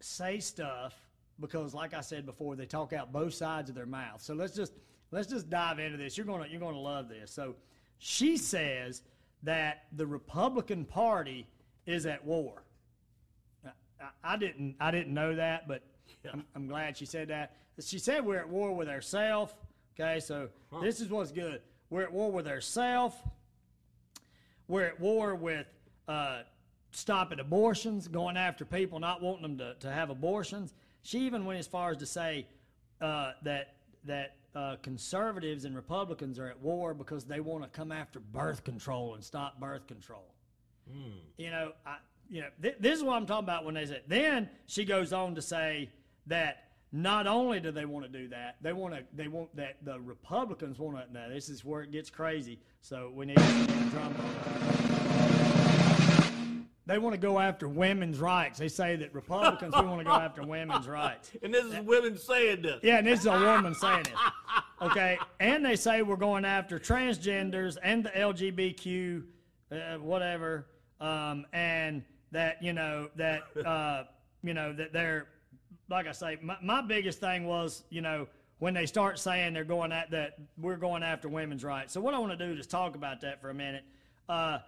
say stuff because, like I said before, they talk out both sides of their mouth. So let's just let's just dive into this. You're gonna you're gonna love this. So she says that the Republican Party is at war. I, I didn't I didn't know that, but I'm, I'm glad she said that. She said we're at war with ourselves. Okay, so this is what's good. We're at war with ourselves. We're at war with uh, stopping abortions, going after people not wanting them to, to have abortions. She even went as far as to say uh, that that uh, conservatives and Republicans are at war because they want to come after birth control and stop birth control. You know, I, you know, th- this is what I'm talking about when they said. Then she goes on to say that not only do they want to do that, they want to, they want that the Republicans want to. Now this is where it gets crazy. So we need a drum. They want to go after women's rights. They say that Republicans we want to go after women's rights. And this is women saying this. Yeah, and this is a woman saying it. Okay, and they say we're going after transgenders and the LGBTQ, uh, whatever, um, and that you know that uh, you know that they're like I say. My, my biggest thing was you know when they start saying they're going at that we're going after women's rights. So what I want to do is talk about that for a minute. Uh,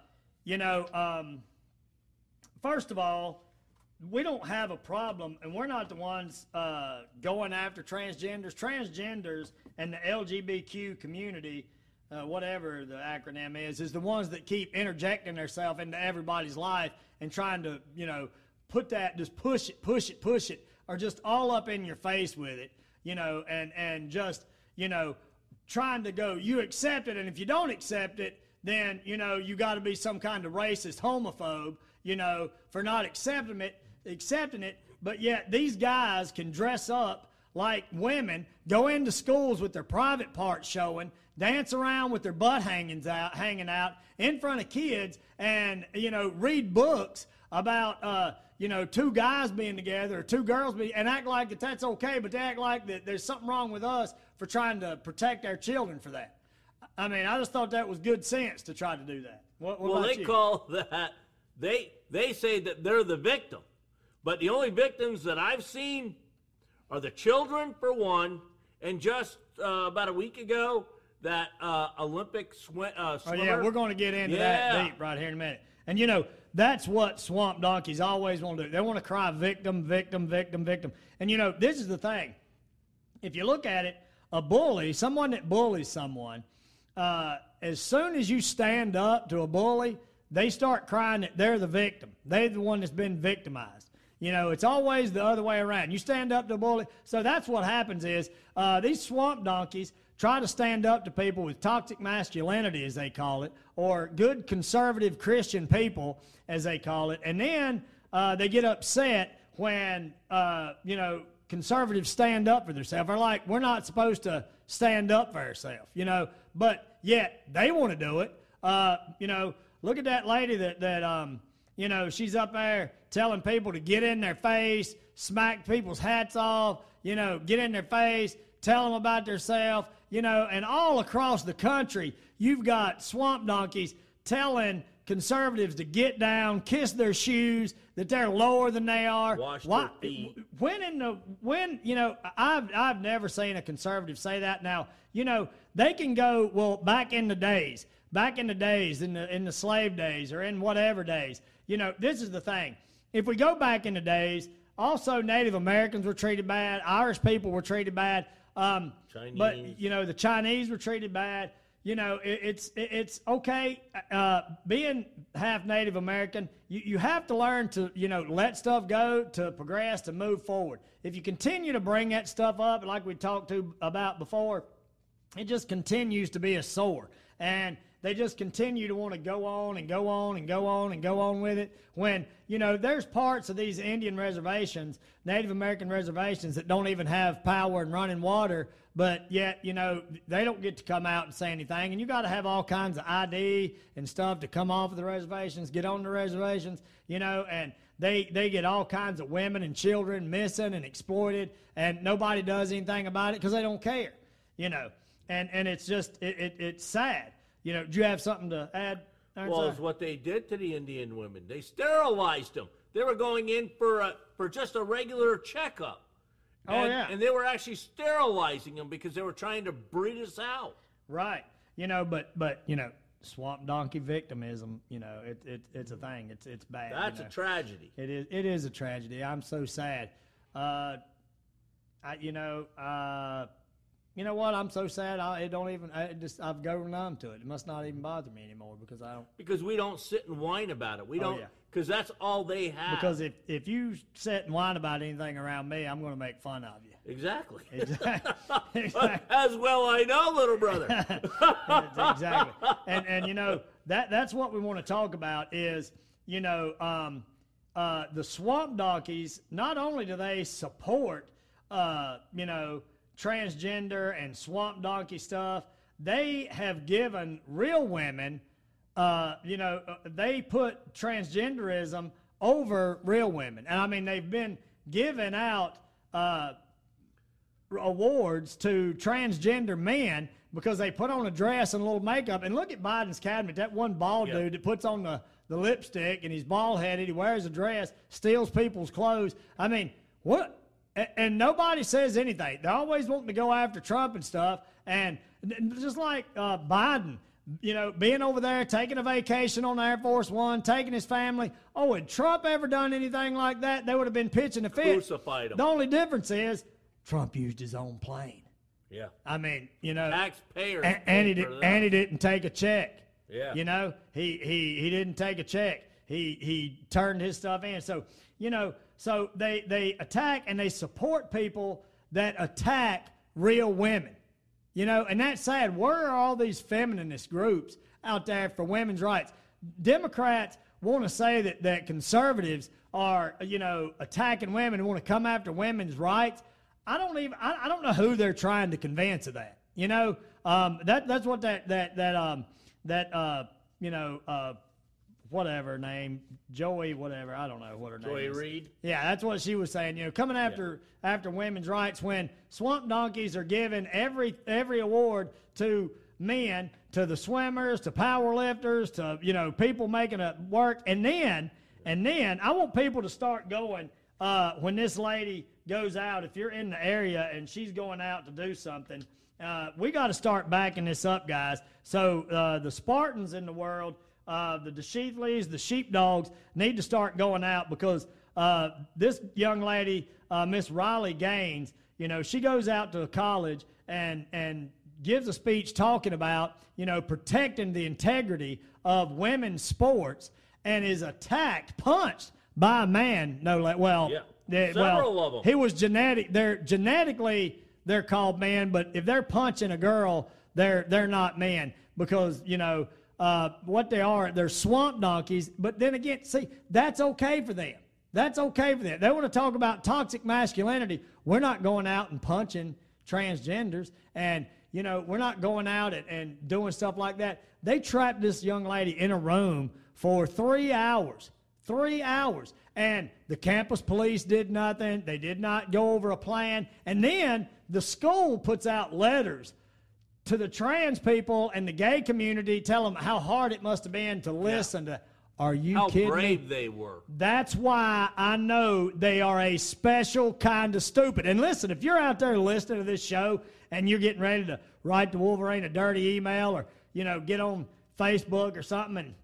you know. Um, first of all, we don't have a problem, and we're not the ones uh, going after transgenders. Transgenders and the LGBTQ community, uh, whatever the acronym is, is the ones that keep interjecting themselves into everybody's life and trying to, you know, put that, just push it, push it, push it, or just all up in your face with it, you know, and and just, you know, trying to go, you accept it, and if you don't accept it, then you know you got to be some kind of racist homophobe, you know, for not accepting it, accepting it. But yet these guys can dress up like women, go into schools with their private parts showing, dance around with their butt hanging out, hanging out in front of kids, and you know read books about uh, you know two guys being together or two girls being, and act like that that's okay, but they act like that there's something wrong with us for trying to protect our children for that. I mean, I just thought that was good sense to try to do that. What, what Well, they you? call that they they say that they're the victim, but the only victims that I've seen are the children for one, and just uh, about a week ago that uh, Olympic swim, uh, Oh yeah, we're going to get into Yeah. that deep right here in a minute. And you know, that's what swamp donkeys always want to do. They want to cry victim, victim, victim, victim. And you know, this is the thing. If you look at it, a bully, someone that bullies someone, uh, as soon as you stand up to a bully, they start crying that they're the victim. They're the one that's been victimized. You know, it's always the other way around. You stand up to a bully. So that's what happens is uh, these swamp donkeys try to stand up to people with toxic masculinity, as they call it, or good conservative Christian people, as they call it, and then uh, they get upset when uh, you know conservatives stand up for themselves. They're like, we're not supposed to stand up for ourselves, you know, but yet they want to do it. Uh, you know, look at that lady that that um, you know she's up there telling people to get in their face, smack people's hats off, you know, get in their face, tell them about themselves, you know, and all across the country, you've got swamp donkeys telling conservatives to get down, kiss their shoes, that they're lower than they are. Wash Why, their feet. When in the when you know I've I've never seen a conservative say that. Now you know they can go well back in the days, back in the days in the in the slave days or in whatever days. You know this is the thing. If we go back in the days, also Native Americans were treated bad, Irish people were treated bad. Um, But you know the Chinese were treated bad. You know it, it's it, it's okay uh, being half Native American. You you have to learn to you know let stuff go to progress to move forward. If you continue to bring that stuff up, like we talked to about before, it just continues to be a sore. And they just continue to want to go on and go on and go on and go on with it. When, you know, there's parts of these Indian reservations, Native American reservations, that don't even have power and running water, but yet, you know, they don't get to come out and say anything. And you got to have all kinds of ID and stuff to come off of the reservations, get on the reservations, you know, and they, they get all kinds of women and children missing and exploited, and nobody does anything about it because they don't care, you know and and it's just it, it, it's sad. You know, do you have something to add? Well, it's what they did to the Indian women. They sterilized them. They were going in for a, for just a regular checkup. Oh, And- yeah. And they were actually sterilizing them because they were trying to breed us out. right. You know, but but you know, swamp donkey victimism. You know, it, it it's a thing. It's it's bad. you That's know. a tragedy. It is it is a tragedy. I'm so sad. Uh, I you know uh. You know what? I'm so sad. I it don't even. I just I've grown numb to it. It must not even bother me anymore because I don't. Because we don't sit and whine about it. We Oh, don't, yeah. Because that's all they have. Because if if you sit and whine about anything around me, I'm going to make fun of you. Exactly. Exactly. exactly. As well I know, little brother. exactly. And and you know that that's what we want to talk about is you know um, uh, the swamp donkeys. Not only do they support uh, you know transgender and swamp donkey stuff, they have given real women. Uh, you know, uh, they put transgenderism over real women, and I mean they've been giving out. Uh, awards to transgender men because they put on a dress and a little makeup. And look at Biden's cabinet. That one bald Yeah. dude that puts on the, the lipstick and he's bald headed, he wears a dress, steals people's clothes. I mean, what? And nobody says anything. They're always wanting to go after Trump and stuff. And just like uh, Biden, you know, being over there, taking a vacation on Air Force One, taking his family. Oh, had Trump ever done anything like that? They would have been pitching a fit. Crucified him. The only difference is Trump used his own plane. yeah. I mean, you know, Taxpayers. and, and he did, and he didn't take a check. Yeah. You know, he he he didn't take a check. He he turned his stuff in. So you know, so they they attack and they support people that attack real women. You know, and that's sad. Where are all these feminist groups out there for women's rights? Democrats want to say that, that conservatives are, you know, attacking women and want to come after women's rights. I don't even I, I don't know who they're trying to convince of that. You know, um, that that's what that that that um that uh you know uh whatever name Joey whatever I don't know what her name is. Reid. Yeah, that's what she was saying. You know, coming after after women's rights when swamp donkeys are given every every award to men, to the swimmers, to power lifters, to you know people making it work, and then and then I want people to start going uh, when this lady goes out. If you're in the area and she's going out to do something. Uh, we got to start backing this up, guys. So uh, the Spartans in the world, uh, the Sheathleys, the Sheepdogs, need to start going out because uh, this young lady, uh, Miss Riley Gaines, you know, she goes out to college and and gives a speech talking about you know protecting the integrity of women's sports and is attacked, punched by a man. No, like well, Yeah. they- Several well, of 'em. he was genetic. They're genetically they're called men, but if they're punching a girl, they're they're not men because you know uh, what they are. They're swamp donkeys. But then again, see that's okay for them. That's okay for them. They want to talk about toxic masculinity. We're not going out and punching transgenders, and you know we're not going out and, and doing stuff like that. They trapped this young lady in a room for three hours. Three hours. And the campus police did nothing. They did not go over a plan. And then the school puts out letters to the trans people and the gay community, tell them how hard it must have been to listen to. Are you How kidding brave me? they were. That's why I know they are a special kind of stupid. And listen, if you're out there listening to this show and you're getting ready to write to Wolverine a dirty email or, you know, get on Facebook or something and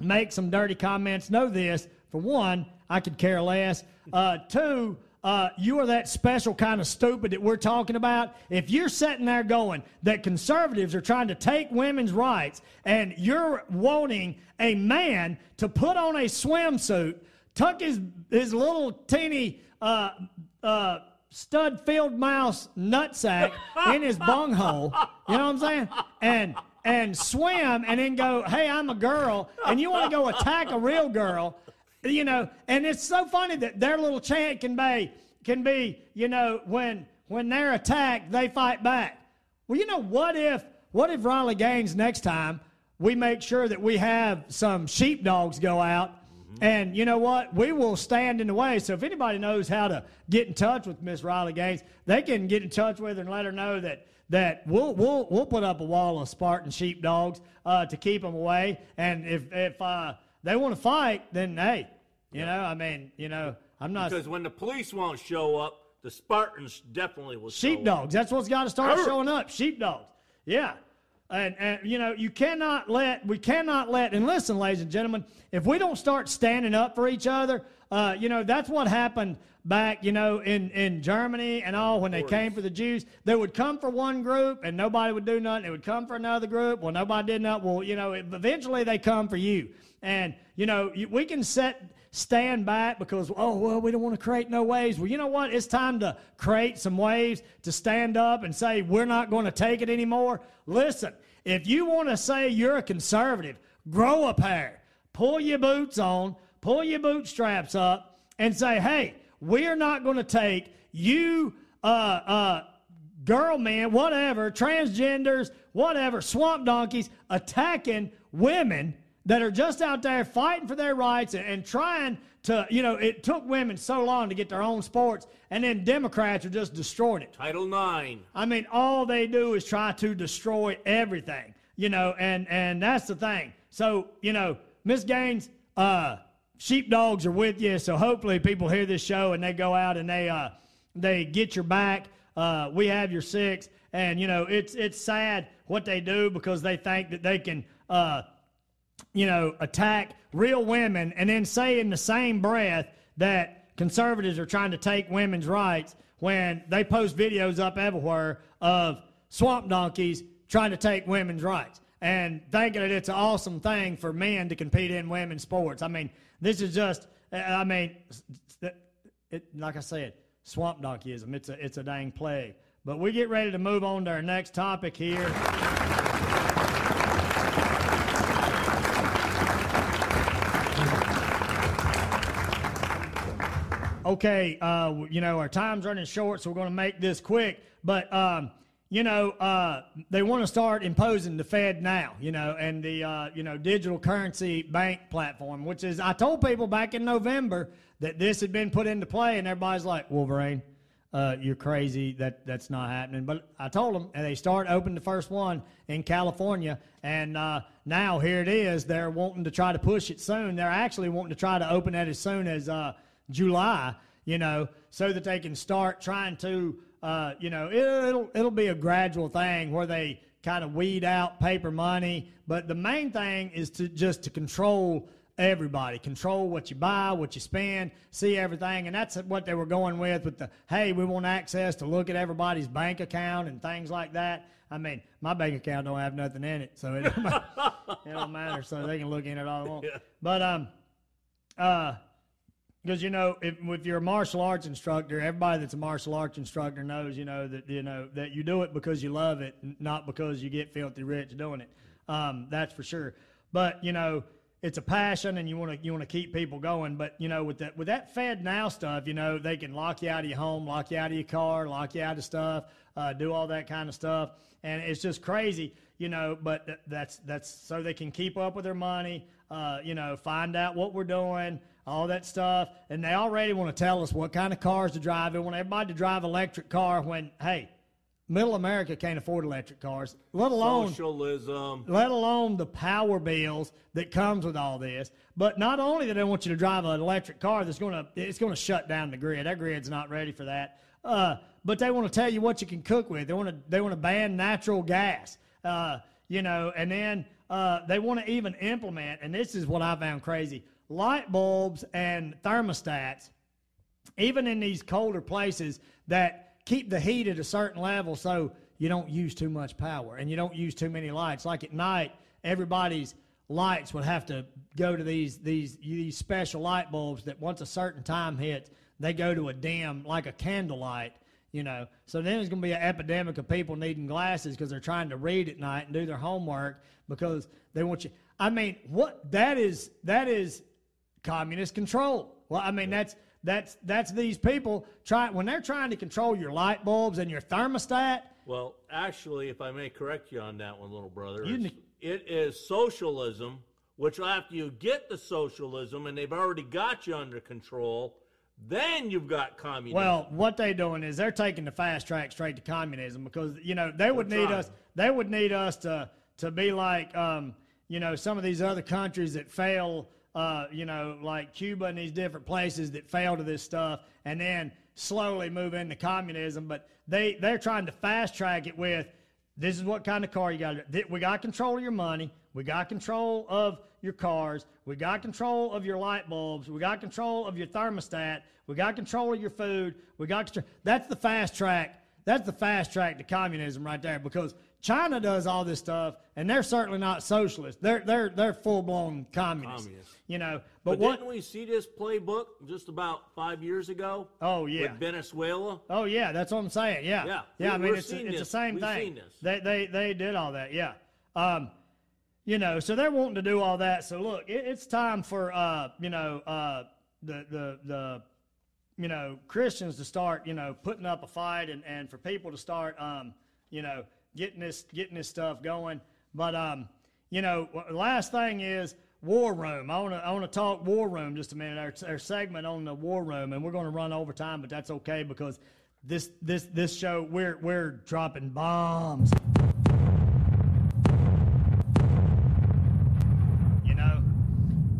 make some dirty comments, know this. For one, I could care less. Uh, two, uh, you are that special kind of stupid that we're talking about. If you're sitting there going that conservatives are trying to take women's rights and you're wanting a man to put on a swimsuit, tuck his, his little teeny uh, uh, stud field mouse nutsack in his bunghole, you know what I'm saying? And and swim and then go, hey, I'm a girl, and you want to go attack a real girl, you know, and it's so funny that their little chant can be can be, you know, when when they're attacked, they fight back. Well, you know, what if what if Riley Gaines next time we make sure that we have some sheepdogs go out and you know what? We will stand in the way. So if anybody knows how to get in touch with Miss Riley Gaines, they can get in touch with her and let her know that that we'll we'll we'll put up a wall of Spartan sheepdogs uh, to keep them away. And if if uh, they want to fight, then hey, you know, I mean, you know, I'm not Because when the police won't show up, the Spartans definitely will sheepdogs. That's what's got to start showing up. Sheepdogs. Yeah. And, and you know you cannot let we cannot let and listen, ladies and gentlemen, if we don't start standing up for each other, uh, you know that's what happened back you know in in Germany and all when they came for the Jews. They would come for one group and nobody would do nothing. They would come for another group. Well, nobody did nothing. Well, you know eventually they come for you. And you know we can set stand back because oh well we don't want to create no waves. Well, you know what? It's time to create some waves to stand up and say we're not going to take it anymore. Listen, if you want to say you're a conservative, grow a pair, pull your boots on, pull your bootstraps up, and say, hey, we're not going to take you, uh, uh, girl, man, whatever, transgenders, whatever, swamp donkeys attacking women that are just out there fighting for their rights and, and trying to, you know, it took women so long to get their own sports, and then Democrats are just destroying it. Title Nine. I mean, all they do is try to destroy everything, you know, and and that's the thing. So, you know, Miss Gaines, uh, sheepdogs are with you. So hopefully people hear this show and they go out and they uh, they get your back. Uh, we have your six, and you know, it's it's sad what they do because they think that they can. Uh, you know, attack real women and then say in the same breath that conservatives are trying to take women's rights when they post videos up everywhere of swamp donkeys trying to take women's rights and thinking that it's an awesome thing for men to compete in women's sports. I mean, this is just, I mean, it, like I said, swamp donkeyism. It's a, it's a dang plague. But we get ready to move on to our next topic here. Okay, uh, you know, our time's running short, so we're going to make this quick. But, um, you know, uh, they want to start imposing the FedNow, you know, and the, uh, you know, digital currency bank platform, which is, I told people back in November that this had been put into play, and everybody's like, Wolverine, uh, you're crazy. That that's not happening. But I told them, and they start opening the first one in California, and uh, now here it is. They're wanting to try to push it soon. They're actually wanting to try to open that as soon as uh, July, you know, so that they can start trying to, uh, you know, it, it'll it'll be a gradual thing where they kind of weed out paper money. But the main thing is to just to control everybody, control what you buy, what you spend, see everything, and that's what they were going with with the hey, we want access to look at everybody's bank account and things like that. I mean, my bank account don't have nothing in it, so it don't matter. it don't matter. So they can look in it all they want. But um, uh because you know if, you're a martial arts instructor everybody that's a martial arts instructor knows you know that you know that you do it because you love it not because you get filthy rich doing it. Um, that's for sure. But you know it's a passion and you want to you want to keep people going. But you know with that with that FedNow stuff you know they can lock you out of your home lock you out of your car lock you out of stuff uh, do all that kind of stuff. And it's just crazy you know but that's that's so they can keep up with their money uh, you know find out what we're doing all that stuff. And they already want to tell us what kind of cars to drive. They want everybody to drive electric car when, hey, middle America can't afford electric cars, let alone socialism, let alone the power bills that comes with all this. But not only do they want you to drive an electric car that's going to it's going to shut down the grid. That grid's not ready for that. Uh, but they want to tell you what you can cook with. They want to they want to ban natural gas. Uh, you know, and then uh, they want to even implement, and this is what I found crazy light bulbs and thermostats, even in these colder places, that keep the heat at a certain level so you don't use too much power and you don't use too many lights. Like at night, everybody's lights would have to go to these these these special light bulbs that once a certain time hits, they go to a dim like a candlelight. You know, so then there's going to be an epidemic of people needing glasses because they're trying to read at night and do their homework because they want you. I mean, what that is that is communist control. Well, I mean that's that's that's these people trying when they're trying to control your light bulbs and your thermostat. Well, actually, if I may correct you on that one, little brother, it is socialism. Which after you get the socialism and they've already got you under control, then you've got communism. Well, what they're doing is they're taking the fast track straight to communism because you know they would need us. They would need us to to be like um, you know some of these other countries that fail uh, you know, like Cuba and these different places that fail to this stuff, and then slowly move into communism. But they they're trying to fast track it with this is what kind of car you got. We got control of your money. We got control of your cars. We got control of your light bulbs. We got control of your thermostat. We got control of your food. We got control. That's the fast track. That's the fast track to communism right there because China does all this stuff, and they're certainly not socialist. They're they're they're full blown communists. Communist. You know, but, but what, didn't we see this playbook just about five years ago? Oh yeah, with Venezuela. Oh yeah, that's what I'm saying. Yeah, yeah, yeah. I mean, it's it's the same We've thing. They they they did all that. Yeah. Um, you know, so they're wanting to do all that. So look, it, it's time for uh, you know, uh, the the the you know Christians to start you know putting up a fight and and for people to start um, you know getting this getting this stuff going. But um, you know, last thing is War Room. I want to I want to talk War Room just a minute. Our, our segment on the War Room, and we're going to run over time, but that's okay because this this this show we're we're dropping bombs. You know,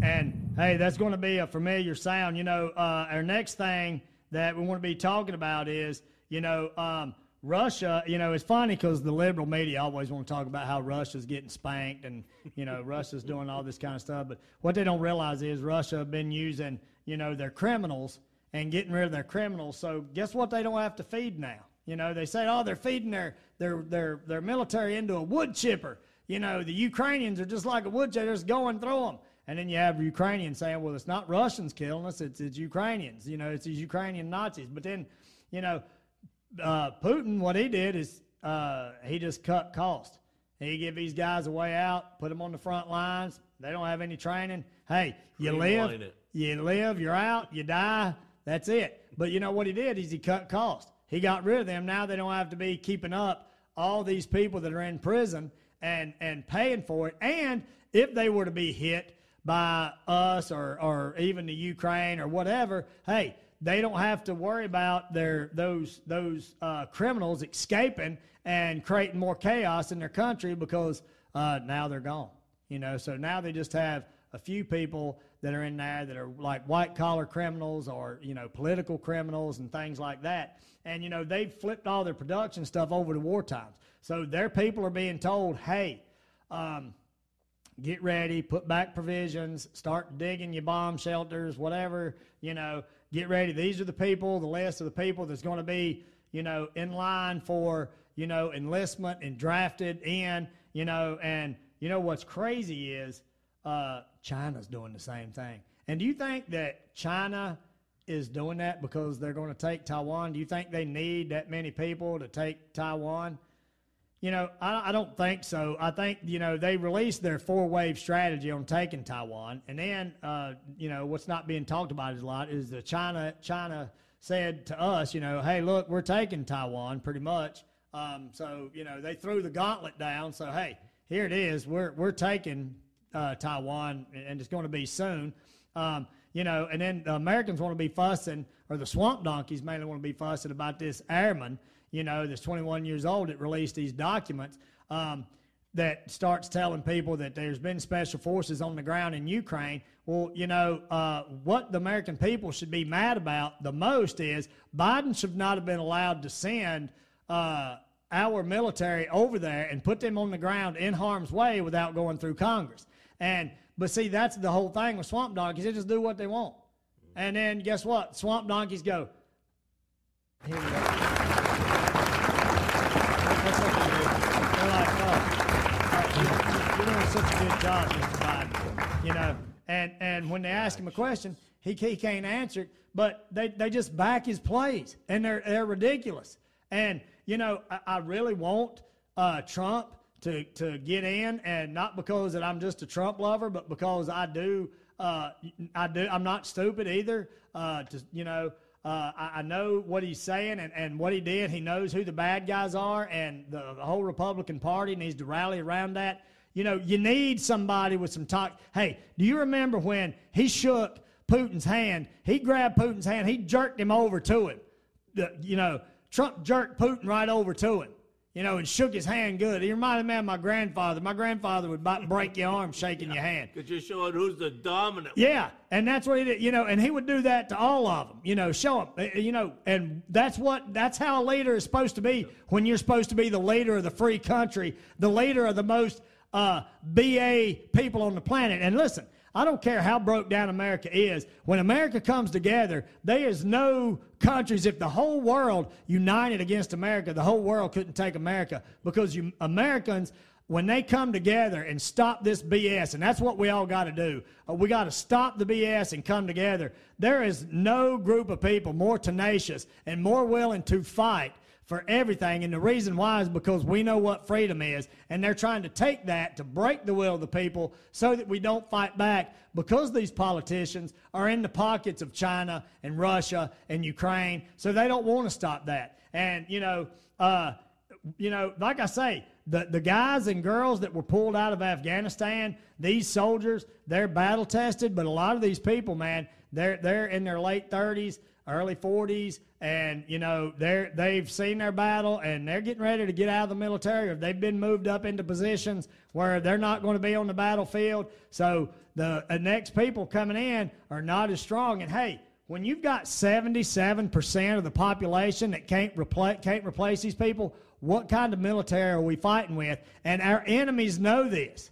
and hey, that's going to be a familiar sound. You know, uh, our next thing that we want to be talking about is you know. Um, Russia, you know, it's funny because the liberal media always want to talk about how Russia's getting spanked and, you know, Russia's doing all this kind of stuff. But what they don't realize is Russia have been using, you know, their criminals and getting rid of their criminals. So guess what they don't have to feed now? You know, they say, oh, they're feeding their, their, their, their military into a wood chipper. You know, the Ukrainians are just like a wood chipper, just going through them. And then you have Ukrainians saying, well, it's not Russians killing us, it's, it's Ukrainians. You know, it's these Ukrainian Nazis. But then, you know, uh, Putin, what he did is uh, he just cut costs. He give these guys a way out, put them on the front lines. They don't have any training. Hey, you live, you live, you're out, you die. That's it. But you know what he did is he cut costs. He got rid of them. Now they don't have to be keeping up all these people that are in prison and and paying for it. And if they were to be hit by us or or even the Ukraine or whatever, hey, they don't have to worry about their those those uh, criminals escaping and creating more chaos in their country because uh, now they're gone. You know, so now they just have a few people that are in there that are like white collar criminals or you know political criminals and things like that. And you know they've flipped all their production stuff over to war times. So their people are being told, hey. Um, get ready, put back provisions, start digging your bomb shelters, whatever, you know, get ready. These are the people, the list of the people that's going to be, you know, in line for, you know, enlistment and drafted in, you know, and you know what's crazy is uh, China's doing the same thing. And do you think that China is doing that because they're going to take Taiwan? Do you think they need that many people to take Taiwan? You know, I, I don't think so. I think, you know, they released their four wave strategy on taking Taiwan. And then, uh, you know, what's not being talked about as a lot is the China, China said to us, you know, hey, look, we're taking Taiwan pretty much. Um, so, you know, they threw the gauntlet down. So, hey, here it is. We're, we're taking uh, Taiwan, and it's going to be soon. Um, you know, and then the Americans want to be fussing, or the swamp donkeys mainly want to be fussing about this airman, you know, that's 21 years old that released these documents um, that starts telling people that there's been special forces on the ground in Ukraine. Well, you know, uh, what the American people should be mad about the most is Biden should not have been allowed to send. Uh, our military over there and put them on the ground in harm's way without going through Congress. And but see, that's the whole thing with swamp donkeys. They just do what they want. And then guess what? Swamp donkeys go. Here we go. That's what they do. They're like, oh, you're doing You know, and and when they ask him a question, he, he can't answer it. But they, they just back his plays, and they're they're ridiculous. And you know, I, I really want uh, Trump to, to get in, and not because that I'm just a Trump lover, but because I do, uh, I do, I'm not stupid either. Uh, to, you know, uh, I, I, know what he's saying and, and what he did. He knows who the bad guys are, and the, the whole Republican Party needs to rally around that. You know, you need somebody with some talk. Hey, do you remember when he shook Putin's hand? He grabbed Putin's hand, he jerked him over to him. The, you know, Trump jerked Putin right over to him you know, and shook his hand good. He reminded me of my grandfather. My grandfather would break your arm shaking yeah, your hand. Because you're showing who's the dominant. Yeah, and that's what he did. You know, and he would do that to all of them. You know, show them. Eh, you know, and that's what that's how a leader is supposed to be. When you're supposed to be the leader of the free country, the leader of the most uh, BA people on the planet. And listen, I don't care how broke down America is. When America comes together, there is no countries. If the whole world united against America, the whole world couldn't take America because you, Americans, when they come together and stop this BS, and that's what we all got to do. Uh, we got to stop the BS and come together. There is no group of people more tenacious and more willing to fight for everything. And the reason why is because we know what freedom is. And they're trying to take that to break the will of the people so that we don't fight back because these politicians are in the pockets of China and Russia and Ukraine. So they don't want to stop that. And, you know, uh, you know, like I say, the, the guys and girls that were pulled out of Afghanistan, these soldiers, they're battle tested, but a lot of these people, man, they're, they're in their late 30s early 40s, and you know they're they've seen their battle and they're getting ready to get out of the military, or they've been moved up into positions where they're not going to be on the battlefield. So the next people coming in are not as strong. And hey, when you've got 77% of the population that can't can't replace these people, what kind of military are we fighting with? And our enemies know this.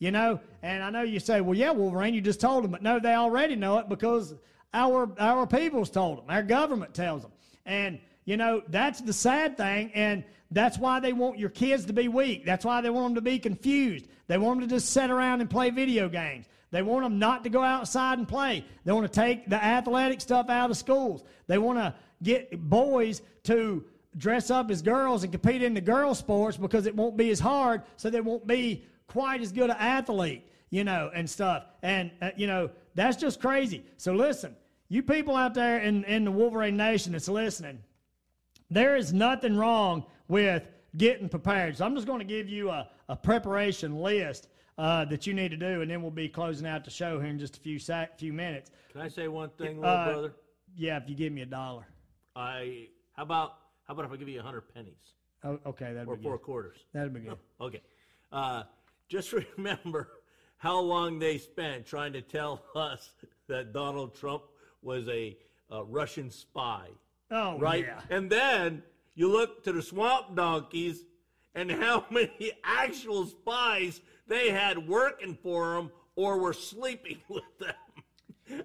You know, and I know you say, well, yeah, Wolverine, you just told them, but no, they already know it because our, our peoples told them. Our government tells them. And, you know, that's the sad thing. And that's why they want your kids to be weak. That's why they want them to be confused. They want them to just sit around and play video games. They want them not to go outside and play. They want to take the athletic stuff out of schools. They want to get boys to dress up as girls and compete in the girl sports because it won't be as hard, so they won't be quite as good an athlete, you know, and stuff. And, uh, you know, that's just crazy. So listen, you people out there in, in the Wolverine Nation that's listening, there is nothing wrong with getting prepared. So I'm just going to give you a, a preparation list uh, that you need to do, and then we'll be closing out the show here in just a few sac- few minutes. Can I say one thing, little uh, brother? Yeah, if you give me a dollar. I how about how about if I give you a hundred pennies? Oh, okay, that'd be good. or be four good. quarters. That'd be good. Oh, okay, uh, just remember how long they spent trying to tell us that Donald Trump was a, a Russian spy. Oh, right. Yeah. And then you look to the swamp donkeys and how many actual spies they had working for them or were sleeping with them.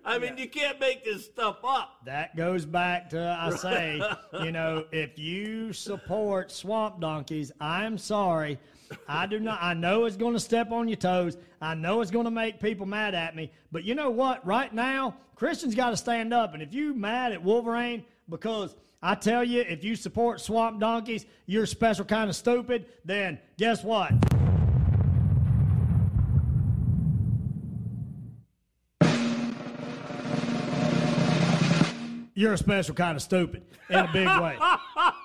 I mean, you can't make this stuff up. That goes back to I say, you know, if you support swamp donkeys, I'm sorry. I do not I know it's going to step on your toes. I know it's going to make people mad at me, but you know what? Right now, Christians got to stand up and if you mad at Wolverine because I tell you, if you support swamp donkeys, you're a special kind of stupid, then guess what? You're a special kind of stupid in a big way.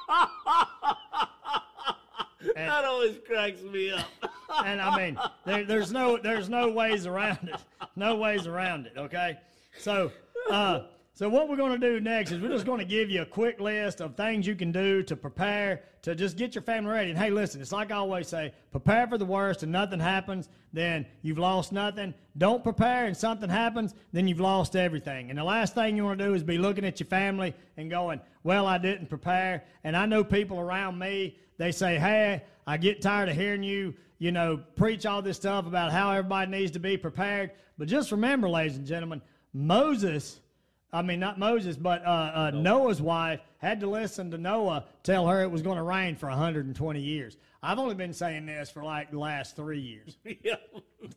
that always cracks me up. and I mean, there, there's no there's no ways around it. No ways around it. Okay, so uh, so what we're going to do next is we're just going to give you a quick list of things you can do to prepare to just get your family ready. And hey, listen, it's like I always say: prepare for the worst, and nothing happens, then you've lost nothing. Don't prepare, and something happens, then you've lost everything. And the last thing you want to do is be looking at your family and going, "Well, I didn't prepare." And I know people around me. They say, "Hey, I get tired of hearing you." You know, preach all this stuff about how everybody needs to be prepared. But just remember, ladies and gentlemen, Moses I mean, not Moses, but uh, uh, Noah's wife had to listen to Noah tell her it was going to rain for 120 years. I've only been saying this for like the last three years. yeah.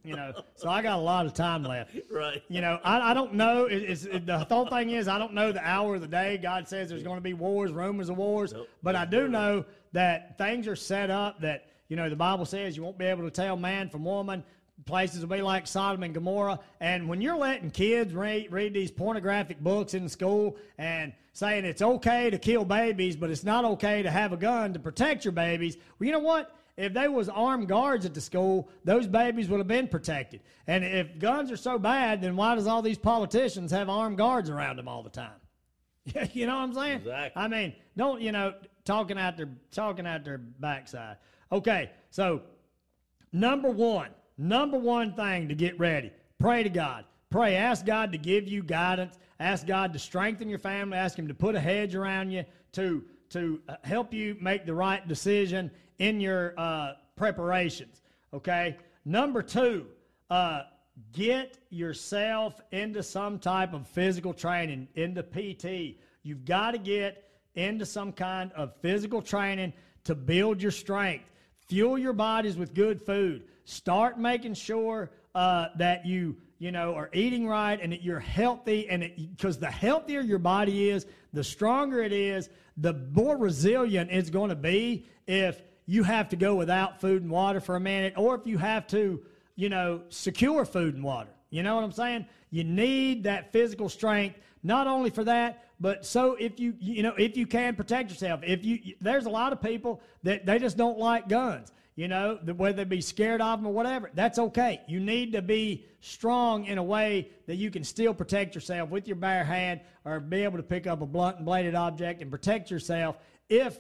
You know, so I got a lot of time left. Right. You know, I, I don't know. It, it's, it, the whole thing is, I don't know the hour of the day. God says there's going to be wars, rumors of wars. Nope. But I do know that things are set up that, you know, the Bible says you won't be able to tell man from woman places will be like Sodom and Gomorrah. And when you're letting kids read, read these pornographic books in school and saying it's okay to kill babies, but it's not okay to have a gun to protect your babies, well, you know what? If there was armed guards at the school, those babies would have been protected. And if guns are so bad, then why does all these politicians have armed guards around them all the time? you know what I'm saying? Exactly. I mean, don't you know talking out their talking out their backside. Okay, so number one, Number one thing to get ready pray to God. Pray. Ask God to give you guidance. Ask God to strengthen your family. Ask Him to put a hedge around you to, to uh, help you make the right decision in your uh, preparations. Okay? Number two, uh, get yourself into some type of physical training, into PT. You've got to get into some kind of physical training to build your strength. Fuel your bodies with good food. Start making sure uh, that you you know are eating right and that you're healthy and because the healthier your body is the stronger it is the more resilient it's going to be if you have to go without food and water for a minute or if you have to you know secure food and water. You know what i'm saying? You need that physical strength not only for that but so if you you know if you can protect yourself. If you there's a lot of people that they just don't like guns you know, whether they be scared of them or whatever, that's okay. You need to be strong in a way that you can still protect yourself with your bare hand or be able to pick up a blunt and bladed object and protect yourself if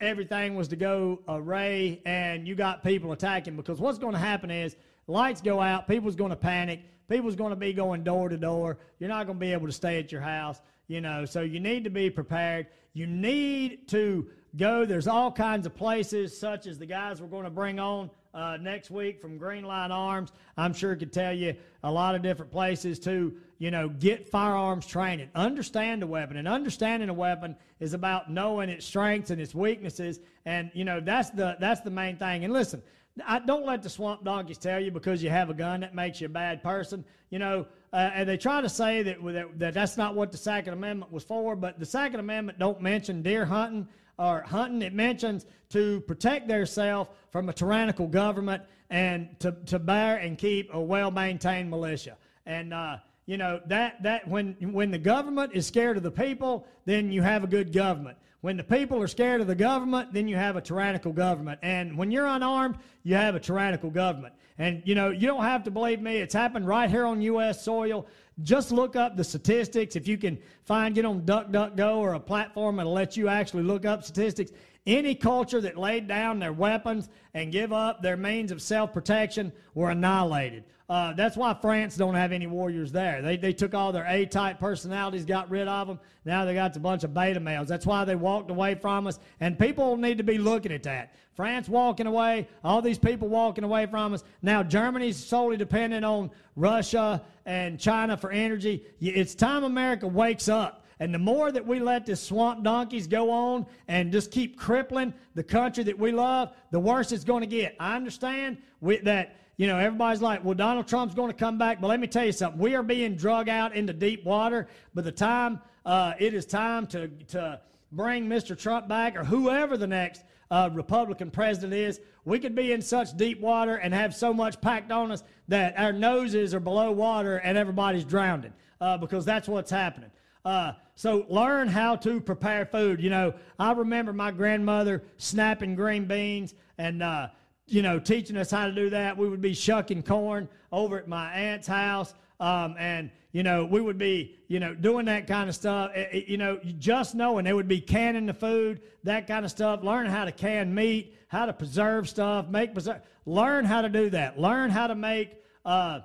everything was to go array and you got people attacking. Because what's going to happen is lights go out, people's going to panic, people's going to be going door to door. You're not going to be able to stay at your house, you know, so you need to be prepared. You need to go. There's all kinds of places, such as the guys we're going to bring on uh, next week from Green Line Arms. I'm sure could tell you a lot of different places to, you know, get firearms training, understand a weapon, and understanding a weapon is about knowing its strengths and its weaknesses, and you know that's the that's the main thing. And listen. I don't let the swamp donkeys tell you because you have a gun that makes you a bad person. You know, uh, and they try to say that, that that that's not what the Second Amendment was for. But the Second Amendment don't mention deer hunting or hunting, it mentions to protect themselves from a tyrannical government and to, to bear and keep a well maintained militia. And, uh, you know, that, that when, when the government is scared of the people, then you have a good government. When the people are scared of the government, then you have a tyrannical government. And when you're unarmed, you have a tyrannical government. And, you know, you don't have to believe me. It's happened right here on U.S. soil. Just look up the statistics. If you can find, get on DuckDuckGo or a platform that'll let you actually look up statistics. Any culture that laid down their weapons and give up their means of self-protection were annihilated. Uh, that's why France don't have any warriors there. They, they took all their A-type personalities, got rid of them. Now they got a bunch of beta males. That's why they walked away from us. And people need to be looking at that. France walking away, all these people walking away from us. Now Germany's solely dependent on Russia and China for energy. It's time America wakes up. And the more that we let this swamp donkeys go on and just keep crippling the country that we love, the worse it's going to get. I understand that you know, everybody's like, well, Donald Trump's going to come back. But let me tell you something. We are being drug out into deep water. By the time uh, it is time to, to bring Mr. Trump back or whoever the next uh, Republican president is, we could be in such deep water and have so much packed on us that our noses are below water and everybody's drowning uh, because that's what's happening. Uh, so learn how to prepare food. You know, I remember my grandmother snapping green beans and uh, you know, teaching us how to do that. We would be shucking corn over at my aunt's house. Um, and, you know, we would be, you know, doing that kind of stuff. It, it, you know, just knowing they would be canning the food, that kind of stuff. Learn how to can meat, how to preserve stuff, make preserve. Learn how to do that. Learn how to make uh,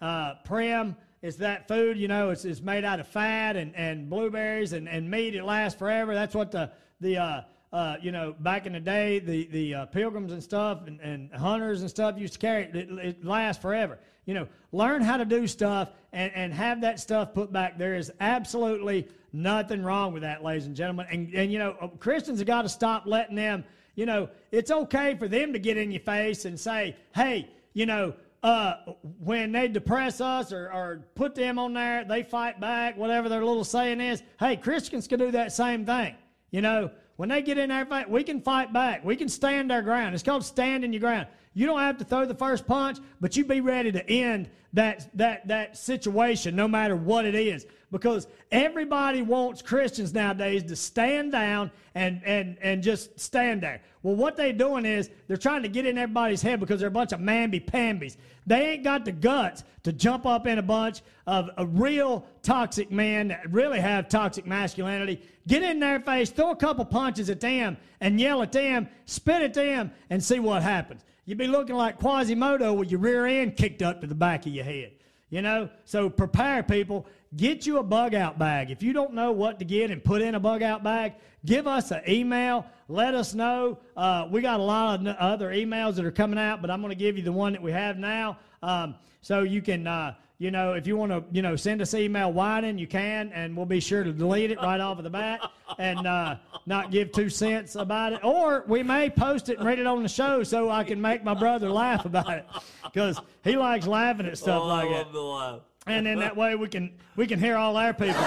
uh, prim. It's that food, you know, it's, it's made out of fat and, and blueberries and, and meat. It lasts forever. That's what the, the, uh, uh, you know, back in the day, the, the uh, pilgrims and stuff and, and hunters and stuff used to carry it. It lasts forever. You know, learn how to do stuff and, and have that stuff put back. There is absolutely nothing wrong with that, ladies and gentlemen. And, and you know, uh, Christians have got to stop letting them, you know, it's okay for them to get in your face and say, hey, you know, uh, when they depress us or, or put them on there, they fight back, whatever their little saying is. Hey, Christians can do that same thing. You know, when they get in there, we can fight back. We can stand our ground. It's called standing your ground. You don't have to throw the first punch, but you be ready to end that that that situation, no matter what it is. Because everybody wants Christians nowadays to stand down and and and just stand there. Well, what they're doing is they're trying to get in everybody's head because they're a bunch of mamby-pambies. They ain't got the guts to jump up in a bunch of a real toxic men that really have toxic masculinity. Get in their face, throw a couple punches at them, and yell at them, spit at them, and see what happens. You'd be looking like Quasimodo with your rear end kicked up to the back of your head. You know, so prepare people. Get you a bug out bag. If you don't know what to get and put in a bug out bag, give us an email. Let us know. Uh, we got a lot of other emails that are coming out, but I'm going to give you the one that we have now. Um, so you can, uh, you know, if you want to, you know, send us email whining, you can, and we'll be sure to delete it right off of the bat and uh, not give two cents about it. Or we may post it and read it on the show so I can make my brother laugh about it because he likes laughing at stuff oh, like I that. love the laugh. And then that way we can we can hear all our people.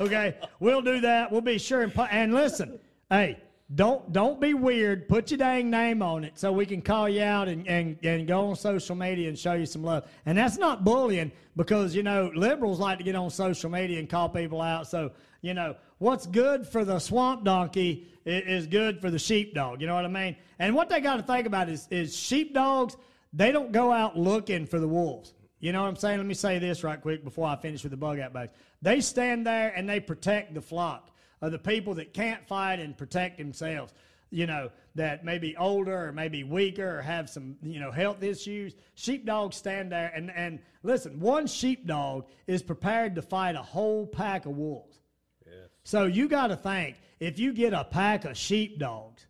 okay, we'll do that. We'll be sure and and listen. Hey, don't don't be weird. Put your dang name on it so we can call you out and, and, and go on social media and show you some love. And that's not bullying because you know liberals like to get on social media and call people out. So you know what's good for the swamp donkey is, good for the sheepdog. You know what I mean? And what they got to think about is is sheepdogs. They don't go out looking for the wolves. You know what I'm saying? Let me say this right quick before I finish with the bug out bags. They stand there and they protect the flock of the people that can't fight and protect themselves. You know, that may be older or maybe weaker or have some, you know, health issues. Sheepdogs stand there and, and listen, one sheepdog is prepared to fight a whole pack of wolves. So you got to think if you get a pack of sheepdogs